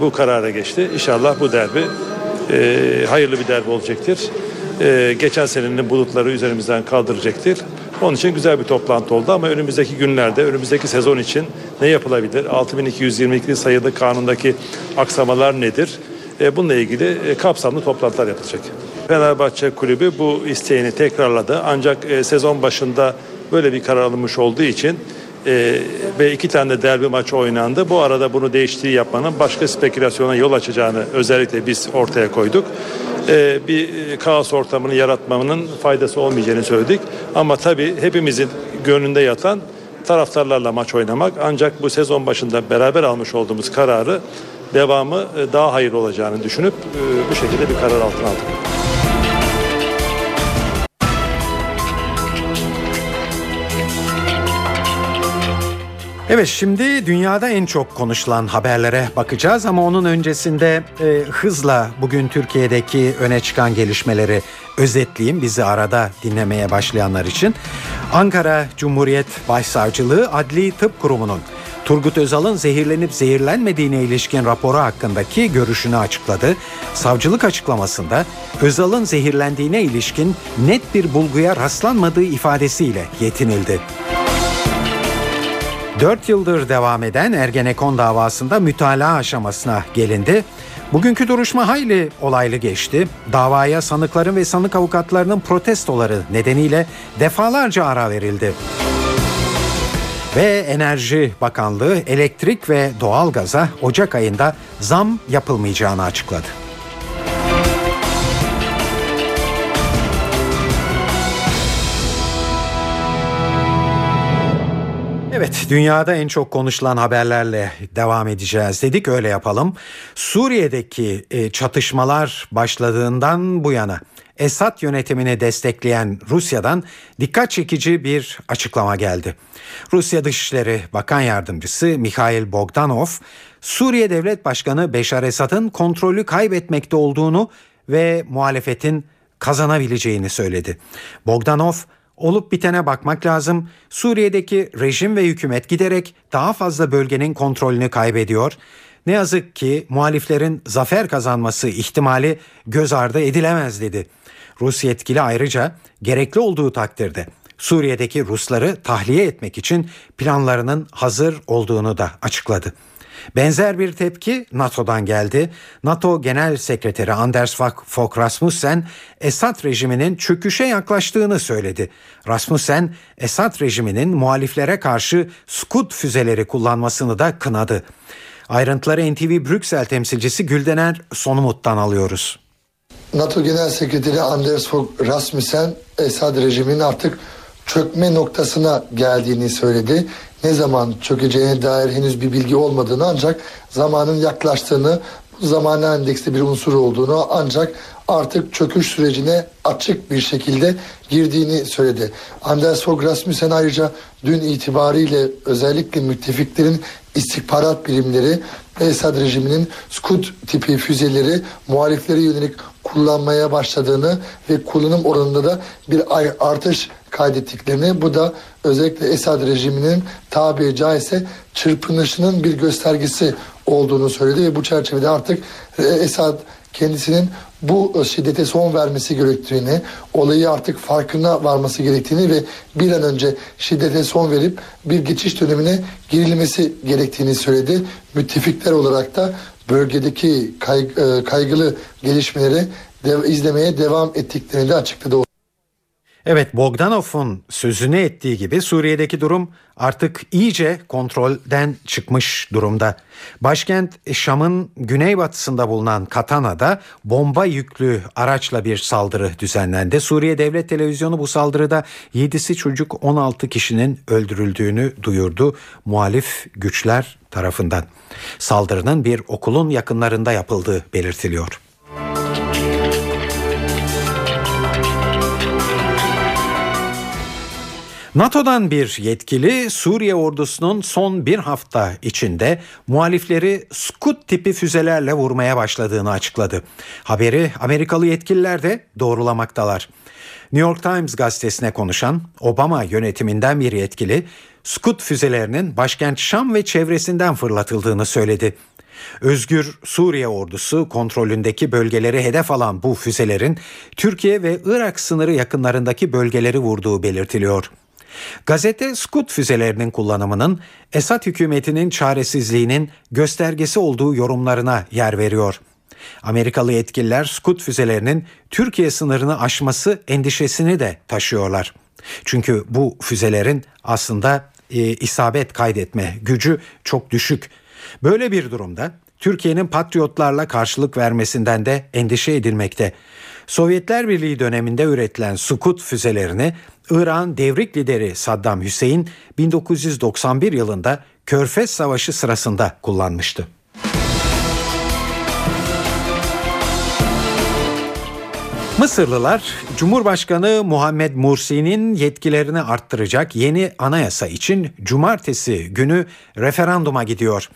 bu karara geçti. İnşallah bu derbi hayırlı bir derbi olacaktır e, geçen senenin bulutları üzerimizden kaldıracaktır. Onun için güzel bir toplantı oldu ama önümüzdeki günlerde, önümüzdeki sezon için ne yapılabilir? 6222 sayılı kanundaki aksamalar nedir? E, bununla ilgili e, kapsamlı toplantılar yapılacak. Fenerbahçe Kulübü bu isteğini tekrarladı. Ancak e, sezon başında böyle bir karar alınmış olduğu için e, ve iki tane de derbi maçı oynandı. Bu arada bunu değiştiği yapmanın başka spekülasyona yol açacağını özellikle biz ortaya koyduk. E, bir e, kaos ortamını yaratmanın faydası olmayacağını söyledik. Ama tabii hepimizin gönlünde yatan taraftarlarla maç oynamak. Ancak bu sezon başında beraber almış olduğumuz kararı devamı e, daha hayırlı olacağını düşünüp bu şekilde bir karar altına aldık. Evet şimdi dünyada en çok konuşulan haberlere bakacağız ama onun öncesinde e, hızla bugün Türkiye'deki öne çıkan gelişmeleri özetleyeyim bizi arada dinlemeye başlayanlar için. Ankara Cumhuriyet Başsavcılığı Adli Tıp Kurumu'nun Turgut Özal'ın zehirlenip zehirlenmediğine ilişkin raporu hakkındaki görüşünü açıkladı. Savcılık açıklamasında Özal'ın zehirlendiğine ilişkin net bir bulguya rastlanmadığı ifadesiyle yetinildi. 4 yıldır devam eden Ergenekon davasında mütalaa aşamasına gelindi. Bugünkü duruşma hayli olaylı geçti. Davaya sanıkların ve sanık avukatlarının protestoları nedeniyle defalarca ara verildi. Ve Enerji Bakanlığı elektrik ve doğalgaza Ocak ayında zam yapılmayacağını açıkladı. Evet, dünyada en çok konuşulan haberlerle devam edeceğiz dedik, öyle yapalım. Suriye'deki e, çatışmalar başladığından bu yana Esad yönetimini destekleyen Rusya'dan dikkat çekici bir açıklama geldi. Rusya Dışişleri Bakan Yardımcısı Mikhail Bogdanov, Suriye Devlet Başkanı Beşar Esad'ın kontrolü kaybetmekte olduğunu ve muhalefetin kazanabileceğini söyledi. Bogdanov, olup bitene bakmak lazım. Suriye'deki rejim ve hükümet giderek daha fazla bölgenin kontrolünü kaybediyor. Ne yazık ki muhaliflerin zafer kazanması ihtimali göz ardı edilemez dedi. Rus yetkili ayrıca gerekli olduğu takdirde Suriye'deki Rusları tahliye etmek için planlarının hazır olduğunu da açıkladı. Benzer bir tepki NATO'dan geldi. NATO Genel Sekreteri Anders Fogh Rasmussen Esad rejiminin çöküşe yaklaştığını söyledi. Rasmussen Esad rejiminin muhaliflere karşı Scud füzeleri kullanmasını da kınadı. Ayrıntıları NTV Brüksel temsilcisi Güldener Sonumut'tan alıyoruz. NATO Genel Sekreteri Anders Fogh Rasmussen Esad rejiminin artık çökme noktasına geldiğini söyledi. Ne zaman çökeceğine dair henüz bir bilgi olmadığını ancak zamanın yaklaştığını, zamana endeksli bir unsur olduğunu ancak artık çöküş sürecine açık bir şekilde girdiğini söyledi. Anders Fogh Rasmussen ayrıca dün itibariyle özellikle müttefiklerin istihbarat birimleri Esad rejiminin Scud tipi füzeleri muhaliflere yönelik kullanmaya başladığını ve kullanım oranında da bir artış kaydettiklerini bu da özellikle Esad rejiminin tabiri caizse çırpınışının bir göstergesi olduğunu söyledi ve bu çerçevede artık e, Esad kendisinin bu şiddete son vermesi gerektiğini, olayı artık farkına varması gerektiğini ve bir an önce şiddete son verip bir geçiş dönemine girilmesi gerektiğini söyledi. Müttefikler olarak da bölgedeki e, kaygılı gelişmeleri izlemeye devam ettiklerini de açıkladı. Evet Bogdanov'un sözünü ettiği gibi Suriye'deki durum artık iyice kontrolden çıkmış durumda. Başkent Şam'ın güneybatısında bulunan Katana'da bomba yüklü araçla bir saldırı düzenlendi. Suriye Devlet Televizyonu bu saldırıda 7'si çocuk 16 kişinin öldürüldüğünü duyurdu muhalif güçler tarafından. Saldırının bir okulun yakınlarında yapıldığı belirtiliyor. NATO'dan bir yetkili Suriye ordusunun son bir hafta içinde muhalifleri Scud tipi füzelerle vurmaya başladığını açıkladı. Haberi Amerikalı yetkililer de doğrulamaktalar. New York Times gazetesine konuşan Obama yönetiminden bir yetkili Scud füzelerinin başkent Şam ve çevresinden fırlatıldığını söyledi. Özgür Suriye ordusu kontrolündeki bölgeleri hedef alan bu füzelerin Türkiye ve Irak sınırı yakınlarındaki bölgeleri vurduğu belirtiliyor. Gazete Scud füzelerinin kullanımının Esad hükümetinin çaresizliğinin göstergesi olduğu yorumlarına yer veriyor. Amerikalı yetkililer Scud füzelerinin Türkiye sınırını aşması endişesini de taşıyorlar. Çünkü bu füzelerin aslında e, isabet kaydetme gücü çok düşük. Böyle bir durumda Türkiye'nin patriotlarla karşılık vermesinden de endişe edilmekte. Sovyetler Birliği döneminde üretilen Sukut füzelerini İran devrik lideri Saddam Hüseyin 1991 yılında Körfez Savaşı sırasında Mısırlılar Cumhurbaşkanı Muhammed Mursi'nin yetkilerini arttıracak yeni anayasa için cumartesi günü referanduma gidiyor.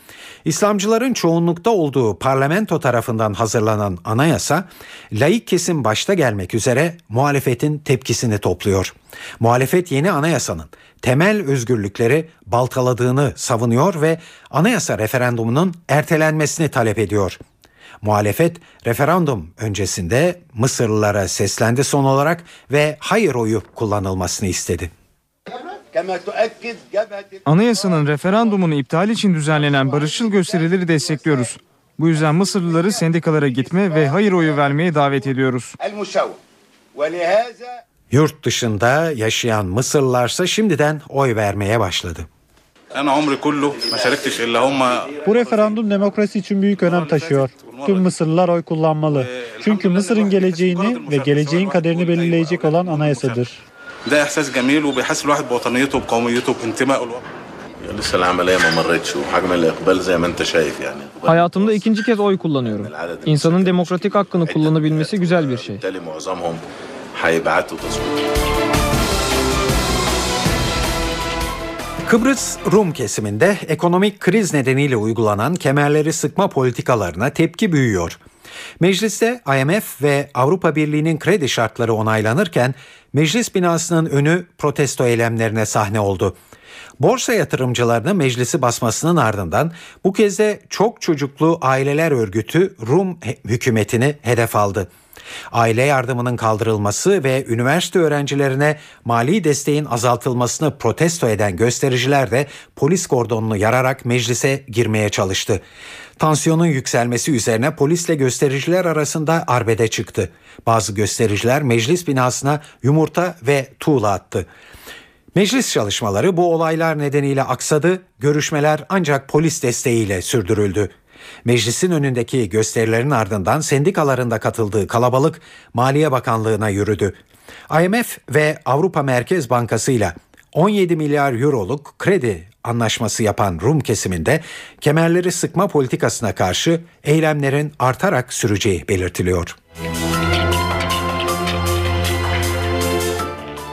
İslamcıların çoğunlukta olduğu parlamento tarafından hazırlanan anayasa laik kesim başta gelmek üzere muhalefetin tepkisini topluyor. Muhalefet yeni anayasanın temel özgürlükleri baltaladığını savunuyor ve anayasa referandumunun ertelenmesini talep ediyor. Muhalefet referandum öncesinde Mısırlılara seslendi son olarak ve hayır oyu kullanılmasını istedi. Anayasanın referandumunu iptal için düzenlenen barışçıl gösterileri destekliyoruz. Bu yüzden Mısırlıları sendikalara gitme ve hayır oyu vermeye davet ediyoruz. Yurt dışında yaşayan Mısırlılarsa şimdiden oy vermeye başladı. Bu referandum demokrasi için büyük önem taşıyor. Tüm Mısırlılar oy kullanmalı. Çünkü Mısır'ın geleceğini ve geleceğin kaderini belirleyecek olan anayasadır. ده احساس جميل وبيحس الواحد بوطنيته بقوميته بانتمائه لسه العملية ما مرتش وحجم الإقبال زي ما أنت شايف يعني Hayatımda ikinci kez oy kullanıyorum. İnsanın demokratik hakkını kullanabilmesi güzel bir şey. Kıbrıs Rum kesiminde ekonomik kriz nedeniyle uygulanan kemerleri sıkma politikalarına tepki büyüyor. Mecliste IMF ve Avrupa Birliği'nin kredi şartları onaylanırken meclis binasının önü protesto eylemlerine sahne oldu. Borsa yatırımcılarının meclisi basmasının ardından bu kez de çok çocuklu aileler örgütü Rum hükümetini hedef aldı. Aile yardımının kaldırılması ve üniversite öğrencilerine mali desteğin azaltılmasını protesto eden göstericiler de polis kordonunu yararak meclise girmeye çalıştı. Tansiyonun yükselmesi üzerine polisle göstericiler arasında arbede çıktı. Bazı göstericiler meclis binasına yumurta ve tuğla attı. Meclis çalışmaları bu olaylar nedeniyle aksadı, görüşmeler ancak polis desteğiyle sürdürüldü. Meclisin önündeki gösterilerin ardından sendikalarında katıldığı kalabalık Maliye Bakanlığı'na yürüdü. IMF ve Avrupa Merkez Bankası ile 17 milyar euroluk kredi anlaşması yapan Rum kesiminde kemerleri sıkma politikasına karşı eylemlerin artarak süreceği belirtiliyor.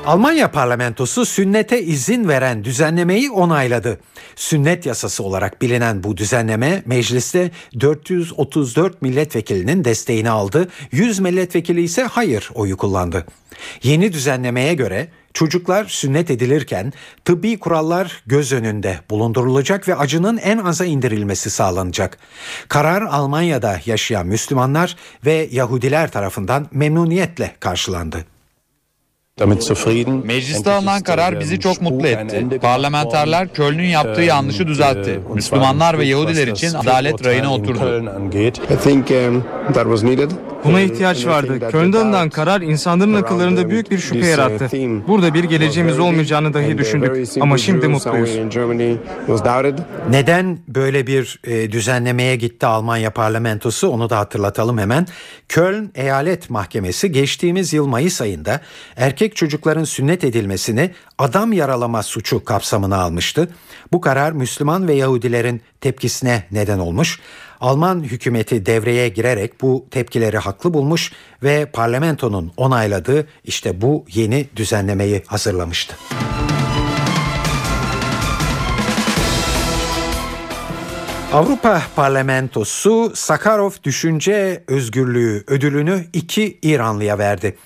Almanya parlamentosu sünnete izin veren düzenlemeyi onayladı. Sünnet yasası olarak bilinen bu düzenleme mecliste 434 milletvekilinin desteğini aldı. 100 milletvekili ise hayır oyu kullandı. Yeni düzenlemeye göre çocuklar sünnet edilirken tıbbi kurallar göz önünde bulundurulacak ve acının en aza indirilmesi sağlanacak. Karar Almanya'da yaşayan Müslümanlar ve Yahudiler tarafından memnuniyetle karşılandı. Mecliste alınan karar bizi çok mutlu etti. Parlamenterler Köln'ün yaptığı yanlışı düzeltti. Müslümanlar ve Yahudiler için adalet rayına oturdu. Buna ihtiyaç vardı. Köln'de alınan karar insanların akıllarında büyük bir şüphe yarattı. Burada bir geleceğimiz olmayacağını dahi düşündük. Ama şimdi mutluyuz. Neden böyle bir e, düzenlemeye gitti Almanya parlamentosu onu da hatırlatalım hemen. Köln Eyalet Mahkemesi geçtiğimiz yıl Mayıs ayında erkek çocukların sünnet edilmesini adam yaralama suçu kapsamına almıştı. Bu karar Müslüman ve Yahudilerin tepkisine neden olmuş. Alman hükümeti devreye girerek bu tepkileri haklı bulmuş ve parlamentonun onayladığı işte bu yeni düzenlemeyi hazırlamıştı. Avrupa Parlamentosu Sakarov Düşünce Özgürlüğü ödülünü iki İranlıya verdi.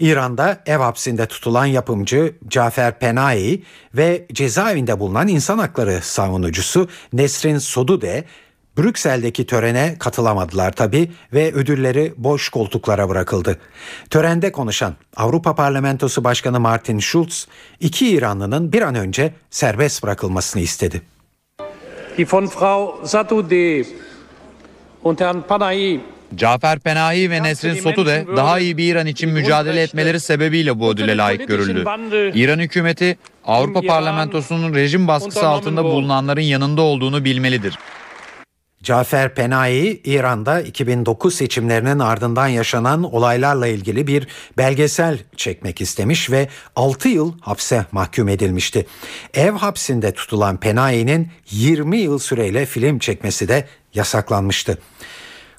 İran'da ev hapsinde tutulan yapımcı Cafer Penayi ve cezaevinde bulunan insan hakları savunucusu Nesrin Sodude Brüksel'deki törene katılamadılar tabi ve ödülleri boş koltuklara bırakıldı. Törende konuşan Avrupa Parlamentosu Başkanı Martin Schulz iki İranlının bir an önce serbest bırakılmasını istedi. Die von Frau Satudeh und Herrn Panahi Cafer Penahi ve Nesrin Sotude daha iyi bir İran için mücadele etmeleri sebebiyle bu ödüle layık görüldü. İran hükümeti Avrupa Parlamentosu'nun rejim baskısı altında bulunanların yanında olduğunu bilmelidir. Cafer Penayi İran'da 2009 seçimlerinin ardından yaşanan olaylarla ilgili bir belgesel çekmek istemiş ve 6 yıl hapse mahkum edilmişti. Ev hapsinde tutulan Penayi'nin 20 yıl süreyle film çekmesi de yasaklanmıştı.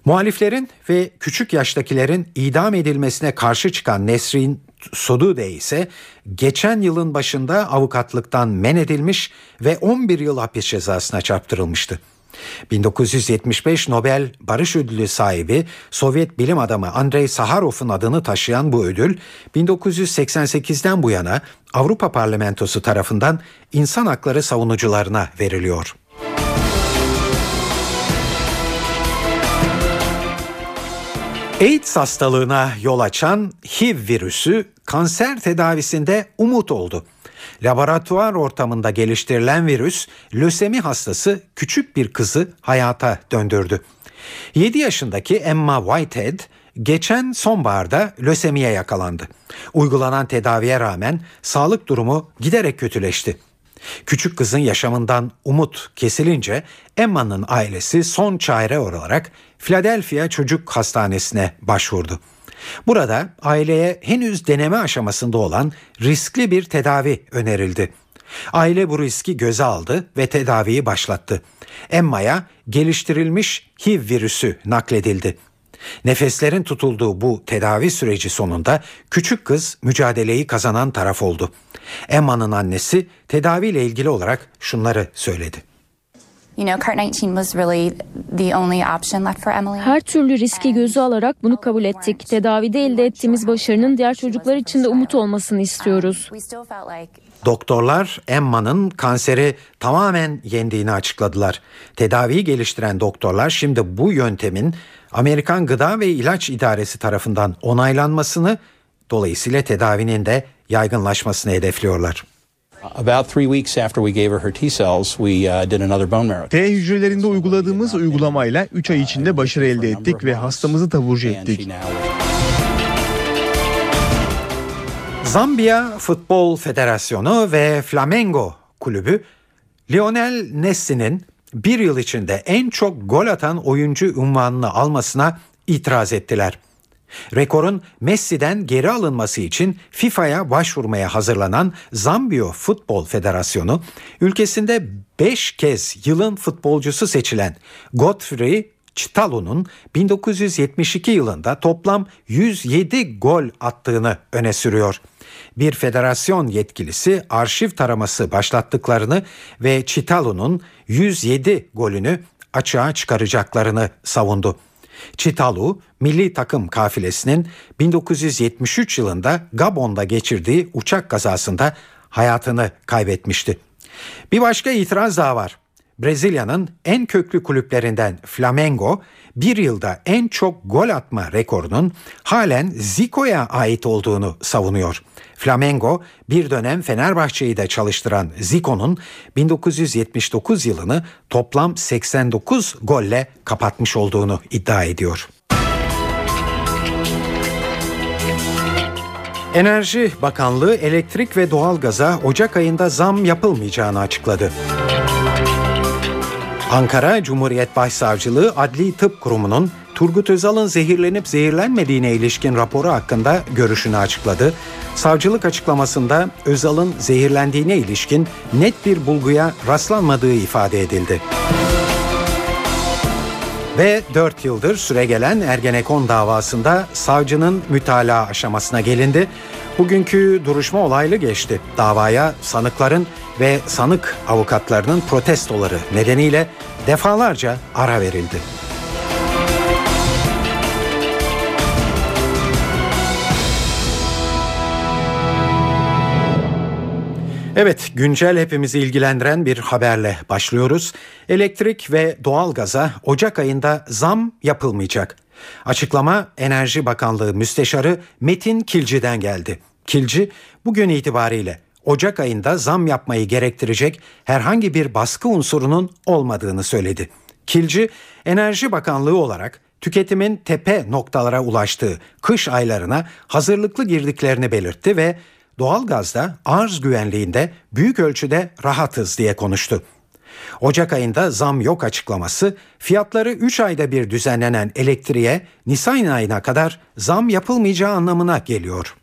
Muhaliflerin ve küçük yaştakilerin idam edilmesine karşı çıkan Nesrin Sodude ise geçen yılın başında avukatlıktan men edilmiş ve 11 yıl hapis cezasına çarptırılmıştı. 1975 Nobel Barış Ödülü sahibi Sovyet bilim adamı Andrei Saharov'un adını taşıyan bu ödül 1988'den bu yana Avrupa Parlamentosu tarafından insan hakları savunucularına veriliyor. AIDS hastalığına yol açan HIV virüsü kanser tedavisinde umut oldu. Laboratuvar ortamında geliştirilen virüs lösemi hastası küçük bir kızı hayata döndürdü. 7 yaşındaki Emma Whitehead geçen sonbaharda lösemiye yakalandı. Uygulanan tedaviye rağmen sağlık durumu giderek kötüleşti. Küçük kızın yaşamından umut kesilince Emma'nın ailesi son çare olarak Philadelphia Çocuk Hastanesi'ne başvurdu. Burada aileye henüz deneme aşamasında olan riskli bir tedavi önerildi. Aile bu riski göze aldı ve tedaviyi başlattı. Emma'ya geliştirilmiş HIV virüsü nakledildi. Nefeslerin tutulduğu bu tedavi süreci sonunda küçük kız mücadeleyi kazanan taraf oldu. Emma'nın annesi tedaviyle ilgili olarak şunları söyledi. Her türlü riski göze alarak bunu kabul ettik. Tedavide elde ettiğimiz başarının diğer çocuklar için de umut olmasını istiyoruz. Doktorlar Emma'nın kanseri tamamen yendiğini açıkladılar. Tedaviyi geliştiren doktorlar şimdi bu yöntemin Amerikan Gıda ve İlaç İdaresi tarafından onaylanmasını dolayısıyla tedavinin de yaygınlaşmasını hedefliyorlar. About three weeks after we gave her her T cells, we uh, did another bone marrow. T hücrelerinde uyguladığımız uygulamayla 3 ay içinde başarı elde ettik ve hastamızı taburcu ettik. Zambiya Futbol Federasyonu ve Flamengo kulübü Lionel Messi'nin bir yıl içinde en çok gol atan oyuncu unvanını almasına itiraz ettiler. Rekorun Messi'den geri alınması için FIFA'ya başvurmaya hazırlanan Zambiya Futbol Federasyonu ülkesinde 5 kez yılın futbolcusu seçilen Godfrey Chitalu'nun 1972 yılında toplam 107 gol attığını öne sürüyor. Bir federasyon yetkilisi arşiv taraması başlattıklarını ve Chitalu'nun 107 golünü açığa çıkaracaklarını savundu. Chitalu, milli takım kafilesinin 1973 yılında Gabon'da geçirdiği uçak kazasında hayatını kaybetmişti. Bir başka itiraz daha var. Brezilya'nın en köklü kulüplerinden Flamengo bir yılda en çok gol atma rekorunun halen Zico'ya ait olduğunu savunuyor. Flamengo bir dönem Fenerbahçe'yi de çalıştıran Zico'nun 1979 yılını toplam 89 golle kapatmış olduğunu iddia ediyor. Enerji Bakanlığı elektrik ve doğalgaza Ocak ayında zam yapılmayacağını açıkladı. Ankara Cumhuriyet Başsavcılığı Adli Tıp Kurumu'nun Turgut Özal'ın zehirlenip zehirlenmediğine ilişkin raporu hakkında görüşünü açıkladı. Savcılık açıklamasında Özal'ın zehirlendiğine ilişkin net bir bulguya rastlanmadığı ifade edildi. Ve 4 yıldır süregelen Ergenekon davasında savcının mütalaa aşamasına gelindi. Bugünkü duruşma olaylı geçti. Davaya sanıkların ve sanık avukatlarının protestoları nedeniyle defalarca ara verildi. Evet, güncel hepimizi ilgilendiren bir haberle başlıyoruz. Elektrik ve doğalgaza Ocak ayında zam yapılmayacak. Açıklama Enerji Bakanlığı Müsteşarı Metin Kilci'den geldi. Kilci bugün itibariyle Ocak ayında zam yapmayı gerektirecek herhangi bir baskı unsurunun olmadığını söyledi. Kilci, Enerji Bakanlığı olarak tüketimin tepe noktalara ulaştığı kış aylarına hazırlıklı girdiklerini belirtti ve doğalgazda arz güvenliğinde büyük ölçüde rahatız diye konuştu. Ocak ayında zam yok açıklaması fiyatları 3 ayda bir düzenlenen elektriğe Nisan ayına kadar zam yapılmayacağı anlamına geliyor.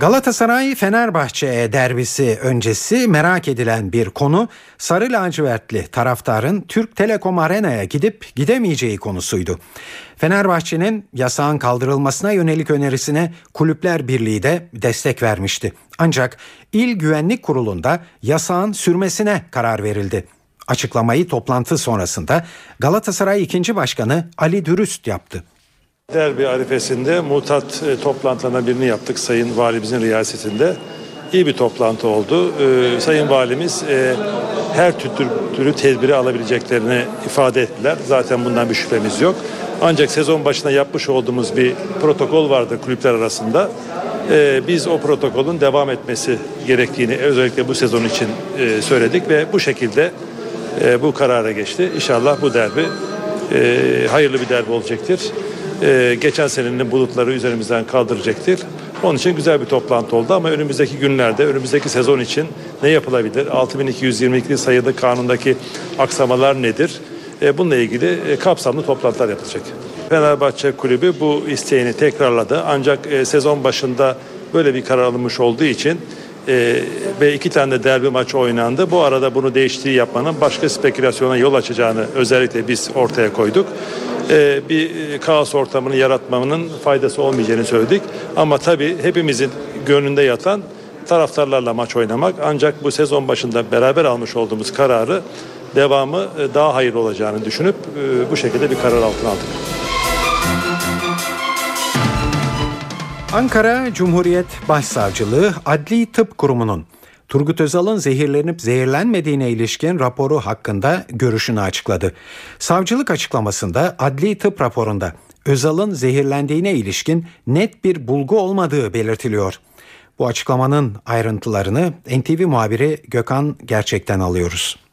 Galatasaray Fenerbahçe derbisi öncesi merak edilen bir konu Sarı lacivertli taraftarın Türk Telekom Arena'ya gidip gidemeyeceği konusuydu. Fenerbahçe'nin yasağın kaldırılmasına yönelik önerisine Kulüpler Birliği de destek vermişti. Ancak İl Güvenlik Kurulu'nda yasağın sürmesine karar verildi. Açıklamayı toplantı sonrasında Galatasaray 2. Başkanı Ali Dürüst yaptı. Derbi arifesinde mutat e, toplantılarından birini yaptık Sayın Valimizin riyasetinde. İyi bir toplantı oldu. Ee, Sayın Valimiz e, her tür, türlü tedbiri alabileceklerini ifade ettiler. Zaten bundan bir şüphemiz yok. Ancak sezon başına yapmış olduğumuz bir protokol vardı kulüpler arasında. Biz o protokolün devam etmesi gerektiğini özellikle bu sezon için e, söyledik ve bu şekilde e, bu karara geçti. İnşallah bu derbi e, hayırlı bir derbi olacaktır. E, geçen senenin bulutları üzerimizden kaldıracaktır. Onun için güzel bir toplantı oldu ama önümüzdeki günlerde, önümüzdeki sezon için ne yapılabilir? 6222 sayılı kanundaki aksamalar nedir? E, bununla ilgili e, kapsamlı toplantılar yapılacak. Fenerbahçe Kulübü bu isteğini tekrarladı. Ancak e, sezon başında böyle bir karar alınmış olduğu için e, ve iki tane de derbi maçı oynandı. Bu arada bunu değiştiği yapmanın başka spekülasyona yol açacağını özellikle biz ortaya koyduk. E, bir e, kaos ortamını yaratmanın faydası olmayacağını söyledik. Ama tabii hepimizin gönlünde yatan taraftarlarla maç oynamak. Ancak bu sezon başında beraber almış olduğumuz kararı devamı e, daha hayırlı olacağını düşünüp e, bu şekilde bir karar altına aldık. Ankara Cumhuriyet Başsavcılığı Adli Tıp Kurumu'nun Turgut Özal'ın zehirlenip zehirlenmediğine ilişkin raporu hakkında görüşünü açıkladı. Savcılık açıklamasında adli tıp raporunda Özal'ın zehirlendiğine ilişkin net bir bulgu olmadığı belirtiliyor. Bu açıklamanın ayrıntılarını NTV muhabiri Gökhan Gerçek'ten alıyoruz.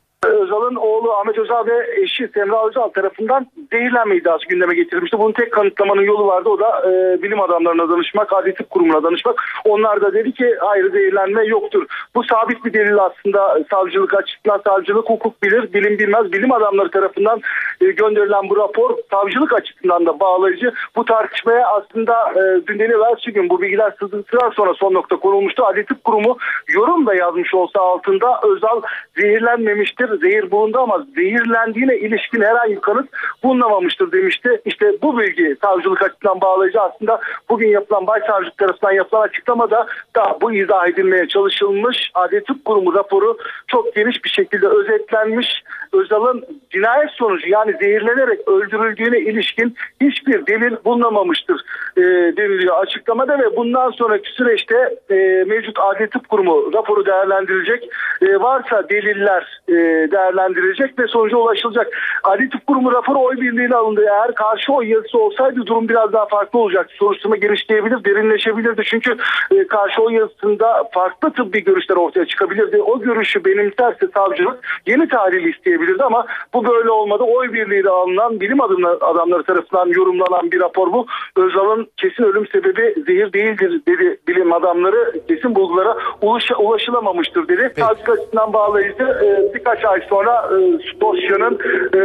Ahmet Özal ve eşi Semra Özal tarafından zehirlenme iddiası gündeme getirilmişti. Bunun tek kanıtlamanın yolu vardı. O da e, bilim adamlarına danışmak, adli tıp kurumuna danışmak. Onlar da dedi ki hayır zehirlenme yoktur. Bu sabit bir delil aslında savcılık açısından savcılık hukuk bilir, bilim bilmez. Bilim adamları tarafından e, gönderilen bu rapor savcılık açısından da bağlayıcı. Bu tartışmaya aslında e, dün değil gün bu bilgiler sızıntılar sonra son nokta konulmuştu. Adli tıp kurumu yorum da yazmış olsa altında Özal zehirlenmemiştir. Zehir bulundu ama zehirlendiğine ilişkin herhangi bir kanıt bulunamamıştır demişti. İşte bu bilgi savcılık açısından bağlayıcı aslında bugün yapılan başsavcılık tarafından yapılan açıklamada da bu izah edilmeye çalışılmış. Adli Tıp Kurumu raporu çok geniş bir şekilde özetlenmiş. Özal'ın cinayet sonucu yani zehirlenerek öldürüldüğüne ilişkin hiçbir delil bulunamamıştır e, deniliyor açıklamada ve bundan sonraki süreçte e, mevcut Adli Tıp Kurumu raporu değerlendirilecek. E, varsa deliller e, değerlendirilecek ve sonuca ulaşılacak. Adli Tıp Kurumu raporu oy birliğiyle alındı. Eğer karşı oy yazısı olsaydı durum biraz daha farklı olacaktı. Soruşturma genişleyebilir, derinleşebilirdi. Çünkü e, karşı oy yazısında farklı tıbbi görüşler ortaya çıkabilirdi. O görüşü benimserse savcılık yeni tahlil isteyebilirdi ama bu böyle olmadı. Oy birliğiyle alınan bilim adamları tarafından yorumlanan bir rapor bu. Özal'ın kesin ölüm sebebi zehir değildir dedi bilim adamları. Kesin bulgulara ulaş, ulaşılamamıştır dedi. Savcılık açısından bağlayıcı e, birkaç ay sonra e, dosyanın e,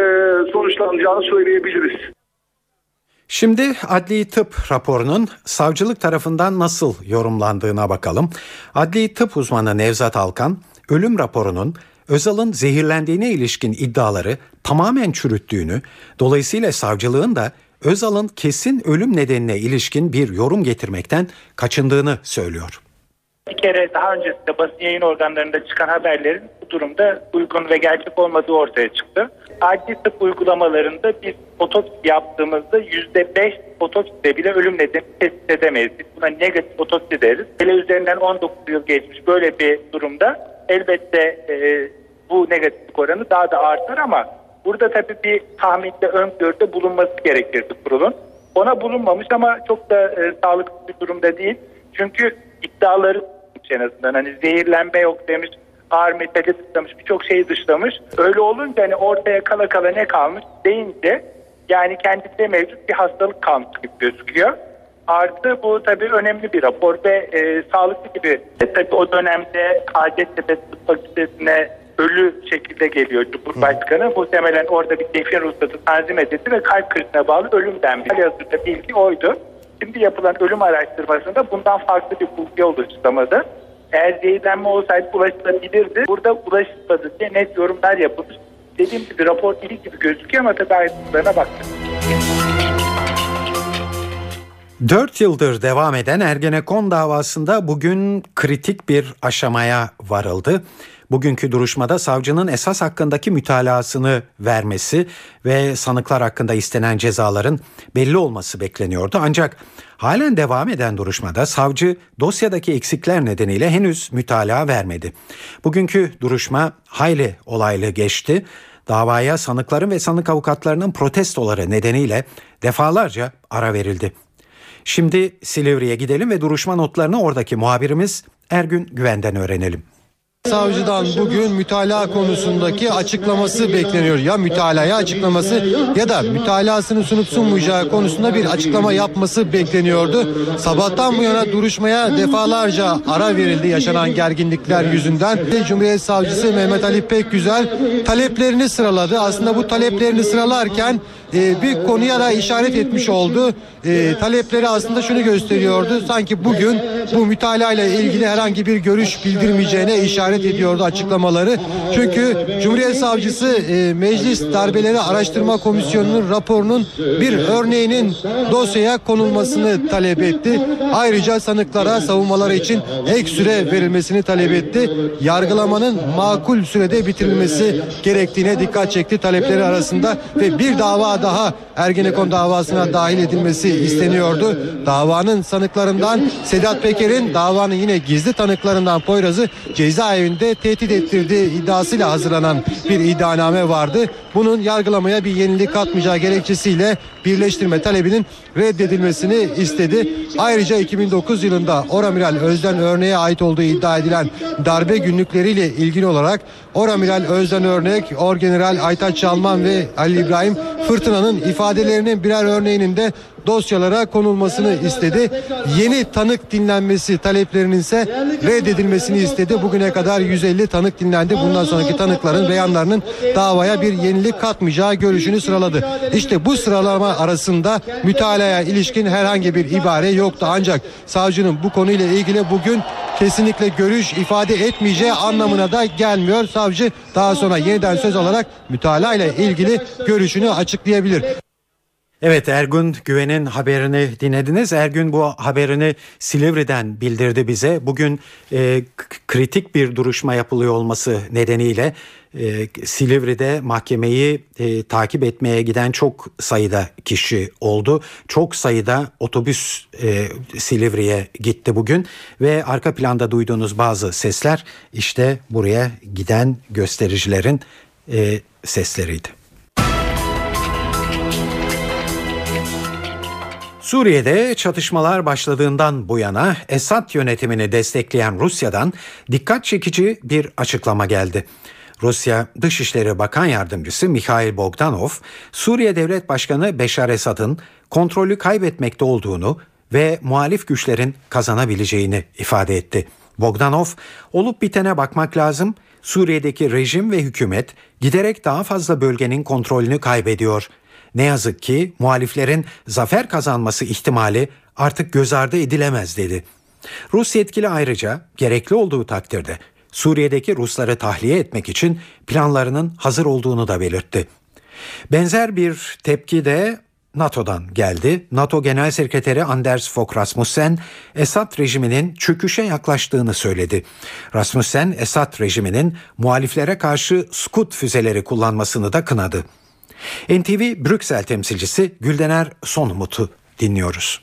sonuçlanacağını söyleyebiliriz. Şimdi adli tıp raporunun savcılık tarafından nasıl yorumlandığına bakalım. Adli tıp uzmanı Nevzat Alkan, ölüm raporunun Özal'ın zehirlendiğine ilişkin iddiaları tamamen çürüttüğünü, dolayısıyla savcılığın da Özal'ın kesin ölüm nedenine ilişkin bir yorum getirmekten kaçındığını söylüyor. Bir kere daha öncesinde basın yayın organlarında çıkan haberlerin durumda uygun ve gerçek olmadığı ortaya çıktı. Adli tıp uygulamalarında biz otopsi yaptığımızda %5 otopside bile ölüm nedeni tespit edemeyiz. Biz buna negatif otopsi deriz. Hele üzerinden 19 yıl geçmiş böyle bir durumda elbette e, bu negatiflik oranı daha da artar ama burada tabii bir tahminde öngörüde bulunması gerekirdi kurulun. Ona bulunmamış ama çok da e, sağlıklı bir durumda değil. Çünkü iddiaları en azından hani zehirlenme yok demiş, ağır metali dışlamış, birçok şeyi dışlamış. Öyle olunca hani ortaya kala kala ne kalmış deyince yani kendisinde mevcut bir hastalık kalmış gibi gözüküyor. Artı bu tabii önemli bir rapor ve e, sağlıklı gibi. E, tabii o dönemde Hacettepe Tıp Fakültesi'ne ölü şekilde geliyor Cumhurbaşkanı. Hı. Muhtemelen orada bir defin ruhsatı tanzim edildi ve kalp krizine bağlı ölüm denmiş. Hazırda bilgi oydu. Şimdi yapılan ölüm araştırmasında bundan farklı bir bulgu oluşturamadı. Eğer zehirlenme olsaydı ulaşılabilirdi. Burada ulaşılmadı diye net yorumlar yapılmış. Dediğim gibi rapor dili gibi gözüküyor ama tabii ayrıntılarına baktık. 4 yıldır devam eden Ergenekon davasında bugün kritik bir aşamaya varıldı. Bugünkü duruşmada savcının esas hakkındaki mütalasını vermesi ve sanıklar hakkında istenen cezaların belli olması bekleniyordu. Ancak halen devam eden duruşmada savcı dosyadaki eksikler nedeniyle henüz mütalaa vermedi. Bugünkü duruşma hayli olaylı geçti. Davaya sanıkların ve sanık avukatlarının protestoları nedeniyle defalarca ara verildi. Şimdi Silivri'ye gidelim ve duruşma notlarını oradaki muhabirimiz Ergün Güven'den öğrenelim. Savcıdan bugün mütalaa konusundaki açıklaması bekleniyor. Ya mütalaya açıklaması ya da mütalasını sunup sunmayacağı konusunda bir açıklama yapması bekleniyordu. Sabahtan bu yana duruşmaya defalarca ara verildi yaşanan gerginlikler yüzünden. Cumhuriyet Savcısı Mehmet Ali Pekgüzel taleplerini sıraladı. Aslında bu taleplerini sıralarken e, bir konuya da işaret etmiş oldu. E, talepleri aslında şunu gösteriyordu. Sanki bugün bu mütalaa ilgili herhangi bir görüş bildirmeyeceğine işaret ediyordu açıklamaları. Çünkü Cumhuriyet Savcısı e, Meclis Darbeleri Araştırma Komisyonu'nun raporunun bir örneğinin dosyaya konulmasını talep etti. Ayrıca sanıklara savunmaları için ek süre verilmesini talep etti. Yargılamanın makul sürede bitirilmesi gerektiğine dikkat çekti talepleri arasında ve bir dava daha Ergenekon davasına dahil edilmesi isteniyordu. Davanın sanıklarından Sedat Peker'in davanın yine gizli tanıklarından Poyraz'ı cezaevinde tehdit ettirdiği iddiasıyla hazırlanan bir iddianame vardı. Bunun yargılamaya bir yenilik katmayacağı gerekçesiyle birleştirme talebinin reddedilmesini istedi. Ayrıca 2009 yılında Oramiral Özden Örneğe ait olduğu iddia edilen darbe günlükleriyle ilgili olarak Oramiral Özden Örnek, Orgeneral Aytaç Çalman ve Ali İbrahim Fırtına'nın ifadelerinin birer örneğinin de dosyalara konulmasını istedi. Yeni tanık dinlenmesi taleplerinin ise reddedilmesini istedi. Bugüne kadar 150 tanık dinlendi. Bundan sonraki tanıkların beyanlarının davaya bir yenilik katmayacağı görüşünü sıraladı. İşte bu sıralama arasında mütalaya ilişkin herhangi bir ibare yoktu. Ancak savcının bu konuyla ilgili bugün kesinlikle görüş ifade etmeyeceği anlamına da gelmiyor. Savcı daha sonra yeniden söz alarak mütalaa ile ilgili görüşünü açıklayabilir. Evet Ergün Güven'in haberini dinlediniz. Ergün bu haberini Silivri'den bildirdi bize. Bugün e, kritik bir duruşma yapılıyor olması nedeniyle e, Silivri'de mahkemeyi e, takip etmeye giden çok sayıda kişi oldu. Çok sayıda otobüs e, Silivri'ye gitti bugün ve arka planda duyduğunuz bazı sesler işte buraya giden göstericilerin e, sesleriydi. Suriye'de çatışmalar başladığından bu yana Esad yönetimini destekleyen Rusya'dan dikkat çekici bir açıklama geldi. Rusya Dışişleri Bakan Yardımcısı Mikhail Bogdanov, Suriye Devlet Başkanı Beşar Esad'ın kontrolü kaybetmekte olduğunu ve muhalif güçlerin kazanabileceğini ifade etti. Bogdanov, olup bitene bakmak lazım, Suriye'deki rejim ve hükümet giderek daha fazla bölgenin kontrolünü kaybediyor. Ne yazık ki muhaliflerin zafer kazanması ihtimali artık göz ardı edilemez dedi. Rus yetkili ayrıca gerekli olduğu takdirde Suriye'deki Rusları tahliye etmek için planlarının hazır olduğunu da belirtti. Benzer bir tepki de NATO'dan geldi. NATO Genel Sekreteri Anders Fogh Rasmussen, Esad rejiminin çöküşe yaklaştığını söyledi. Rasmussen, Esad rejiminin muhaliflere karşı Scud füzeleri kullanmasını da kınadı. NTV Brüksel temsilcisi Güldener Sonumut'u dinliyoruz.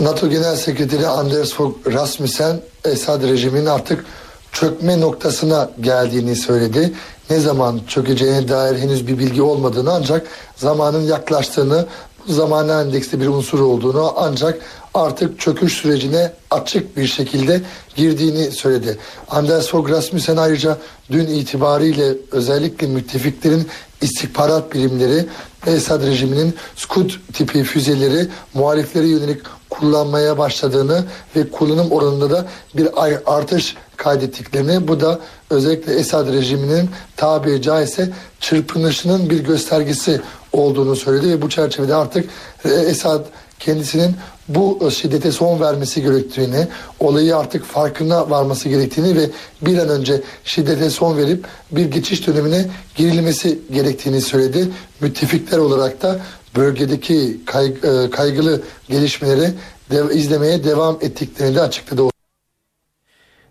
NATO Genel Sekreteri Anders Fogh Rasmussen Esad rejiminin artık çökme noktasına geldiğini söyledi. Ne zaman çökeceğine dair henüz bir bilgi olmadığını ancak zamanın yaklaştığını, bu zaman endeksli bir unsur olduğunu ancak artık çöküş sürecine açık bir şekilde girdiğini söyledi. Anders Fogh Rasmussen ayrıca dün itibariyle özellikle müttefiklerin istihbarat birimleri Esad rejiminin Scud tipi füzeleri muhaliflere yönelik kullanmaya başladığını ve kullanım oranında da bir artış kaydettiklerini bu da özellikle Esad rejiminin tabiri caizse çırpınışının bir göstergesi olduğunu söyledi ve bu çerçevede artık Esad kendisinin bu şiddete son vermesi gerektiğini, olayı artık farkına varması gerektiğini ve bir an önce şiddete son verip bir geçiş dönemine girilmesi gerektiğini söyledi. Müttefikler olarak da bölgedeki kay- kaygılı gelişmeleri de- izlemeye devam ettiklerini de açıkladı.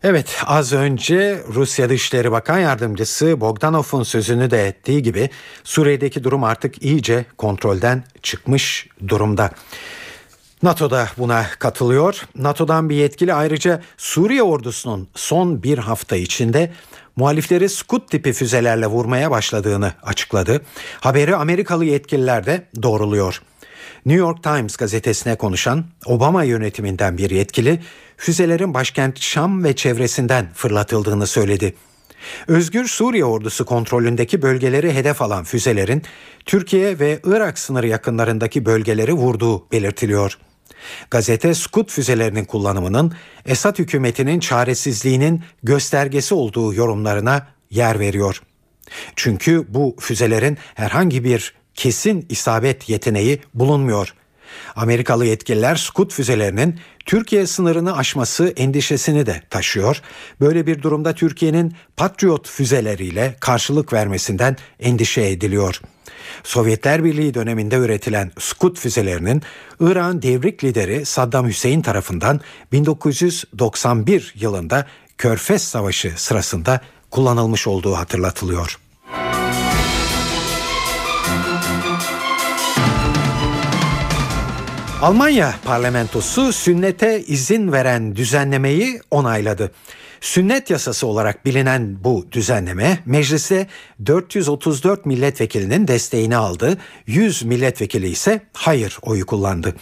Evet az önce Rusya Dışişleri Bakan Yardımcısı Bogdanov'un sözünü de ettiği gibi Suriye'deki durum artık iyice kontrolden çıkmış durumda. NATO da buna katılıyor. NATO'dan bir yetkili ayrıca Suriye ordusunun son bir hafta içinde muhalifleri Scud tipi füzelerle vurmaya başladığını açıkladı. Haberi Amerikalı yetkililer de doğruluyor. New York Times gazetesine konuşan Obama yönetiminden bir yetkili füzelerin başkent Şam ve çevresinden fırlatıldığını söyledi. Özgür Suriye ordusu kontrolündeki bölgeleri hedef alan füzelerin Türkiye ve Irak sınırı yakınlarındaki bölgeleri vurduğu belirtiliyor. Gazete Scud füzelerinin kullanımının Esad hükümetinin çaresizliğinin göstergesi olduğu yorumlarına yer veriyor. Çünkü bu füzelerin herhangi bir kesin isabet yeteneği bulunmuyor. Amerikalı yetkililer Scud füzelerinin Türkiye sınırını aşması endişesini de taşıyor. Böyle bir durumda Türkiye'nin Patriot füzeleriyle karşılık vermesinden endişe ediliyor. Sovyetler Birliği döneminde üretilen Scud füzelerinin İran devrik lideri Saddam Hüseyin tarafından 1991 yılında Körfez Savaşı sırasında kullanılmış olduğu hatırlatılıyor. Almanya parlamentosu sünnete izin veren düzenlemeyi onayladı. Sünnet yasası olarak bilinen bu düzenleme mecliste 434 milletvekilinin desteğini aldı. 100 milletvekili ise hayır oyu kullandı.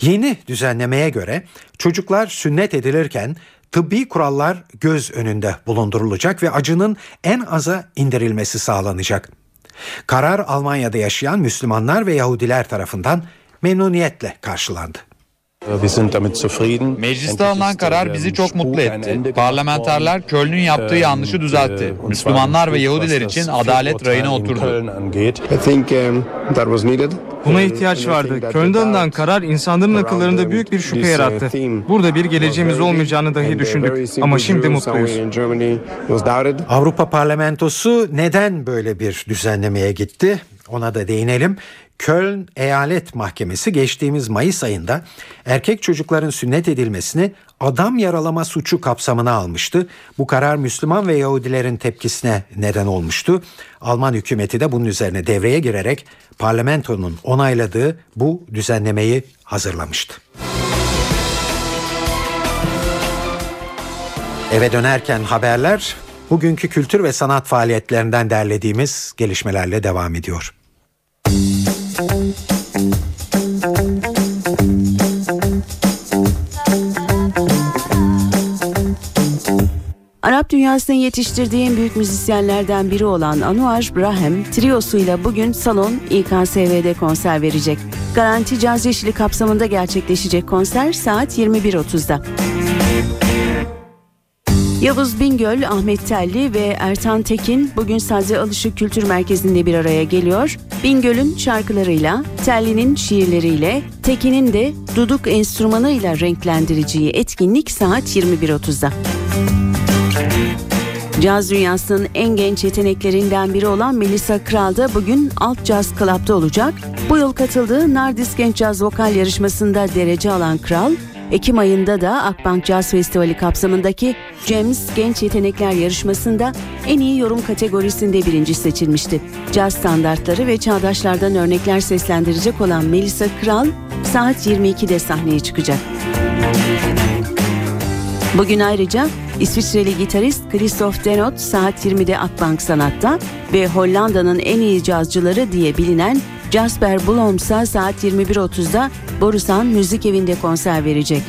Yeni düzenlemeye göre çocuklar sünnet edilirken tıbbi kurallar göz önünde bulundurulacak ve acının en aza indirilmesi sağlanacak. Karar Almanya'da yaşayan Müslümanlar ve Yahudiler tarafından memnuniyetle karşılandı. Mecliste alınan karar bizi çok mutlu etti. Parlamenterler Köln'ün yaptığı yanlışı düzeltti. Müslümanlar ve Yahudiler için adalet rayına oturdu. Buna ihtiyaç vardı. Köln'de alınan karar insanların akıllarında büyük bir şüphe yarattı. Burada bir geleceğimiz olmayacağını dahi düşündük. Ama şimdi mutluyuz. Avrupa Parlamentosu neden böyle bir düzenlemeye gitti? Ona da değinelim. Köln Eyalet Mahkemesi geçtiğimiz Mayıs ayında erkek çocukların sünnet edilmesini adam yaralama suçu kapsamına almıştı. Bu karar Müslüman ve Yahudilerin tepkisine neden olmuştu. Alman hükümeti de bunun üzerine devreye girerek parlamentonun onayladığı bu düzenlemeyi hazırlamıştı. Eve dönerken haberler bugünkü kültür ve sanat faaliyetlerinden derlediğimiz gelişmelerle devam ediyor. Arap dünyasının yetiştirdiği en büyük müzisyenlerden biri olan Anuar Brahem, triosuyla bugün Salon İKSV'de konser verecek. Garanti Caz Yeşili kapsamında gerçekleşecek konser saat 21.30'da. Yavuz Bingöl, Ahmet Telli ve Ertan Tekin bugün Sadri Alışık Kültür Merkezi'nde bir araya geliyor. Bingöl'ün şarkılarıyla, Telli'nin şiirleriyle, Tekin'in de duduk enstrümanıyla renklendireceği etkinlik saat 21.30'da. Caz dünyasının en genç yeteneklerinden biri olan Melissa Kral da bugün Alt Jazz Club'da olacak. Bu yıl katıldığı Nardis Genç Caz Vokal yarışmasında derece alan Kral, Ekim ayında da Akbank Jazz Festivali kapsamındaki James Genç Yetenekler Yarışması'nda en iyi yorum kategorisinde birinci seçilmişti. Caz standartları ve çağdaşlardan örnekler seslendirecek olan Melissa Kral saat 22'de sahneye çıkacak. Bugün ayrıca İsviçreli gitarist Christoph Denot saat 20'de Akbank Sanat'ta ve Hollanda'nın en iyi cazcıları diye bilinen Jasper Blom ise saat 21.30'da Borusan Müzik Evi'nde konser verecek.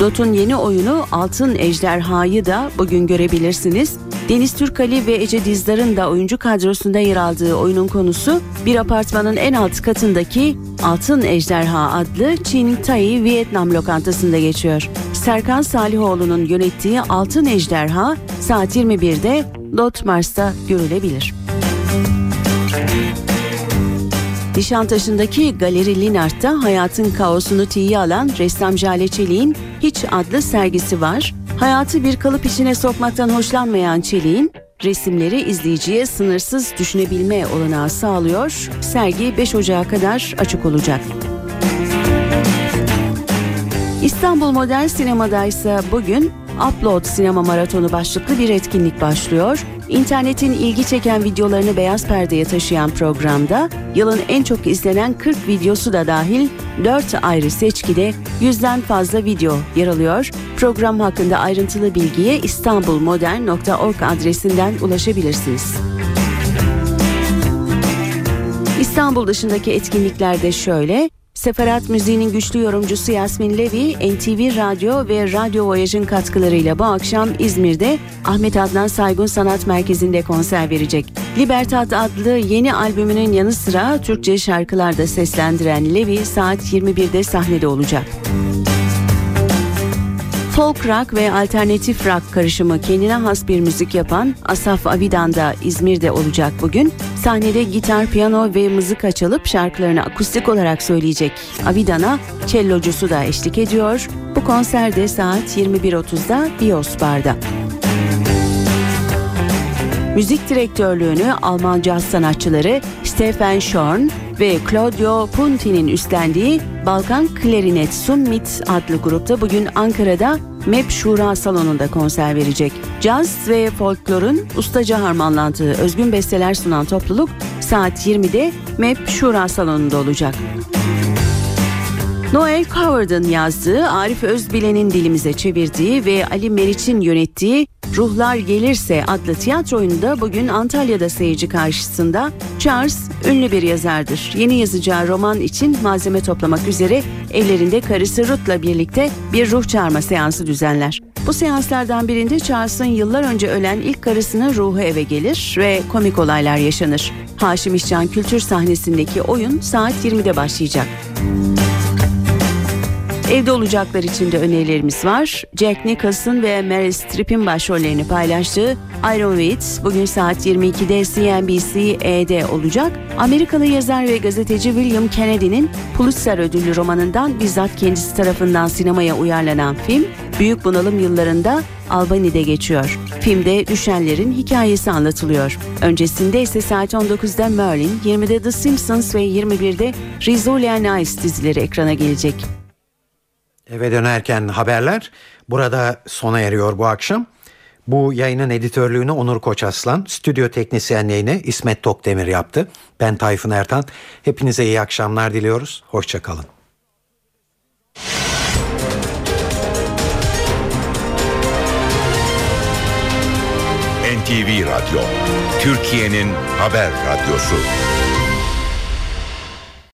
Dot'un yeni oyunu Altın Ejderha'yı da bugün görebilirsiniz. Deniz Türkali ve Ece Dizdar'ın da oyuncu kadrosunda yer aldığı oyunun konusu bir apartmanın en alt katındaki Altın Ejderha adlı Çin Tai Vietnam lokantasında geçiyor. Serkan Salihoğlu'nun yönettiği Altın Ejderha saat 21'de Dot Mars'ta görülebilir. Nişantaşı'ndaki Galeri Linart'ta hayatın kaosunu tiye alan ressam Jale Çelik'in Hiç adlı sergisi var. Hayatı bir kalıp içine sokmaktan hoşlanmayan Çelik'in resimleri izleyiciye sınırsız düşünebilme olanağı sağlıyor. Sergi 5 Ocağı kadar açık olacak. İstanbul Modern Sinema'da ise bugün Upload Sinema Maratonu başlıklı bir etkinlik başlıyor. İnternetin ilgi çeken videolarını beyaz perdeye taşıyan programda yılın en çok izlenen 40 videosu da dahil 4 ayrı seçkide yüzden fazla video yer alıyor. Program hakkında ayrıntılı bilgiye istanbulmodern.org adresinden ulaşabilirsiniz. İstanbul dışındaki etkinliklerde şöyle, Seferat Müziği'nin güçlü yorumcusu Yasmin Levi, NTV Radyo ve Radyo Voyage'ın katkılarıyla bu akşam İzmir'de Ahmet Adnan Saygun Sanat Merkezi'nde konser verecek. Libertad adlı yeni albümünün yanı sıra Türkçe şarkılar da seslendiren Levi saat 21'de sahnede olacak. Folk rock ve alternatif rock karışımı kendine has bir müzik yapan Asaf Avidan da İzmir'de olacak bugün. Sahnede gitar, piyano ve mızıka çalıp şarkılarını akustik olarak söyleyecek. Avidan'a cellocusu da eşlik ediyor. Bu konserde saat 21.30'da Bios Bar'da. Müzik direktörlüğünü Alman caz sanatçıları Stefan Schorn ve Claudio Punti'nin üstlendiği Balkan Klarinet Summit adlı grupta bugün Ankara'da MEP Şura Salonu'nda konser verecek. Caz ve folklorun ustaca harmanlandığı özgün besteler sunan topluluk saat 20'de MEP Şura Salonu'nda olacak. Noel Coward'ın yazdığı, Arif Özbilen'in dilimize çevirdiği ve Ali Meriç'in yönettiği Ruhlar Gelirse adlı tiyatro oyununda bugün Antalya'da seyirci karşısında Charles ünlü bir yazardır. Yeni yazacağı roman için malzeme toplamak üzere evlerinde karısı Ruth'la birlikte bir ruh çağırma seansı düzenler. Bu seanslardan birinde Charles'ın yıllar önce ölen ilk karısının ruhu eve gelir ve komik olaylar yaşanır. Haşim İşcan kültür sahnesindeki oyun saat 20'de başlayacak. Evde olacaklar için de önerilerimiz var. Jack Nicholson ve Meryl Streep'in başrollerini paylaştığı Iron Wheat bugün saat 22'de CNBC-E'de olacak. Amerikalı yazar ve gazeteci William Kennedy'nin Pulitzer ödüllü romanından bizzat kendisi tarafından sinemaya uyarlanan film, Büyük Bunalım yıllarında Albany'de geçiyor. Filmde düşenlerin hikayesi anlatılıyor. Öncesinde ise saat 19'da Merlin, 20'de The Simpsons ve 21'de Rizzoli and Ice dizileri ekrana gelecek. Eve dönerken haberler burada sona eriyor bu akşam. Bu yayının editörlüğünü Onur Koçaslan, stüdyo teknisyenliğini İsmet Tokdemir yaptı. Ben Tayfun Ertan. Hepinize iyi akşamlar diliyoruz. Hoşçakalın. NTV Radyo, Türkiye'nin haber radyosu.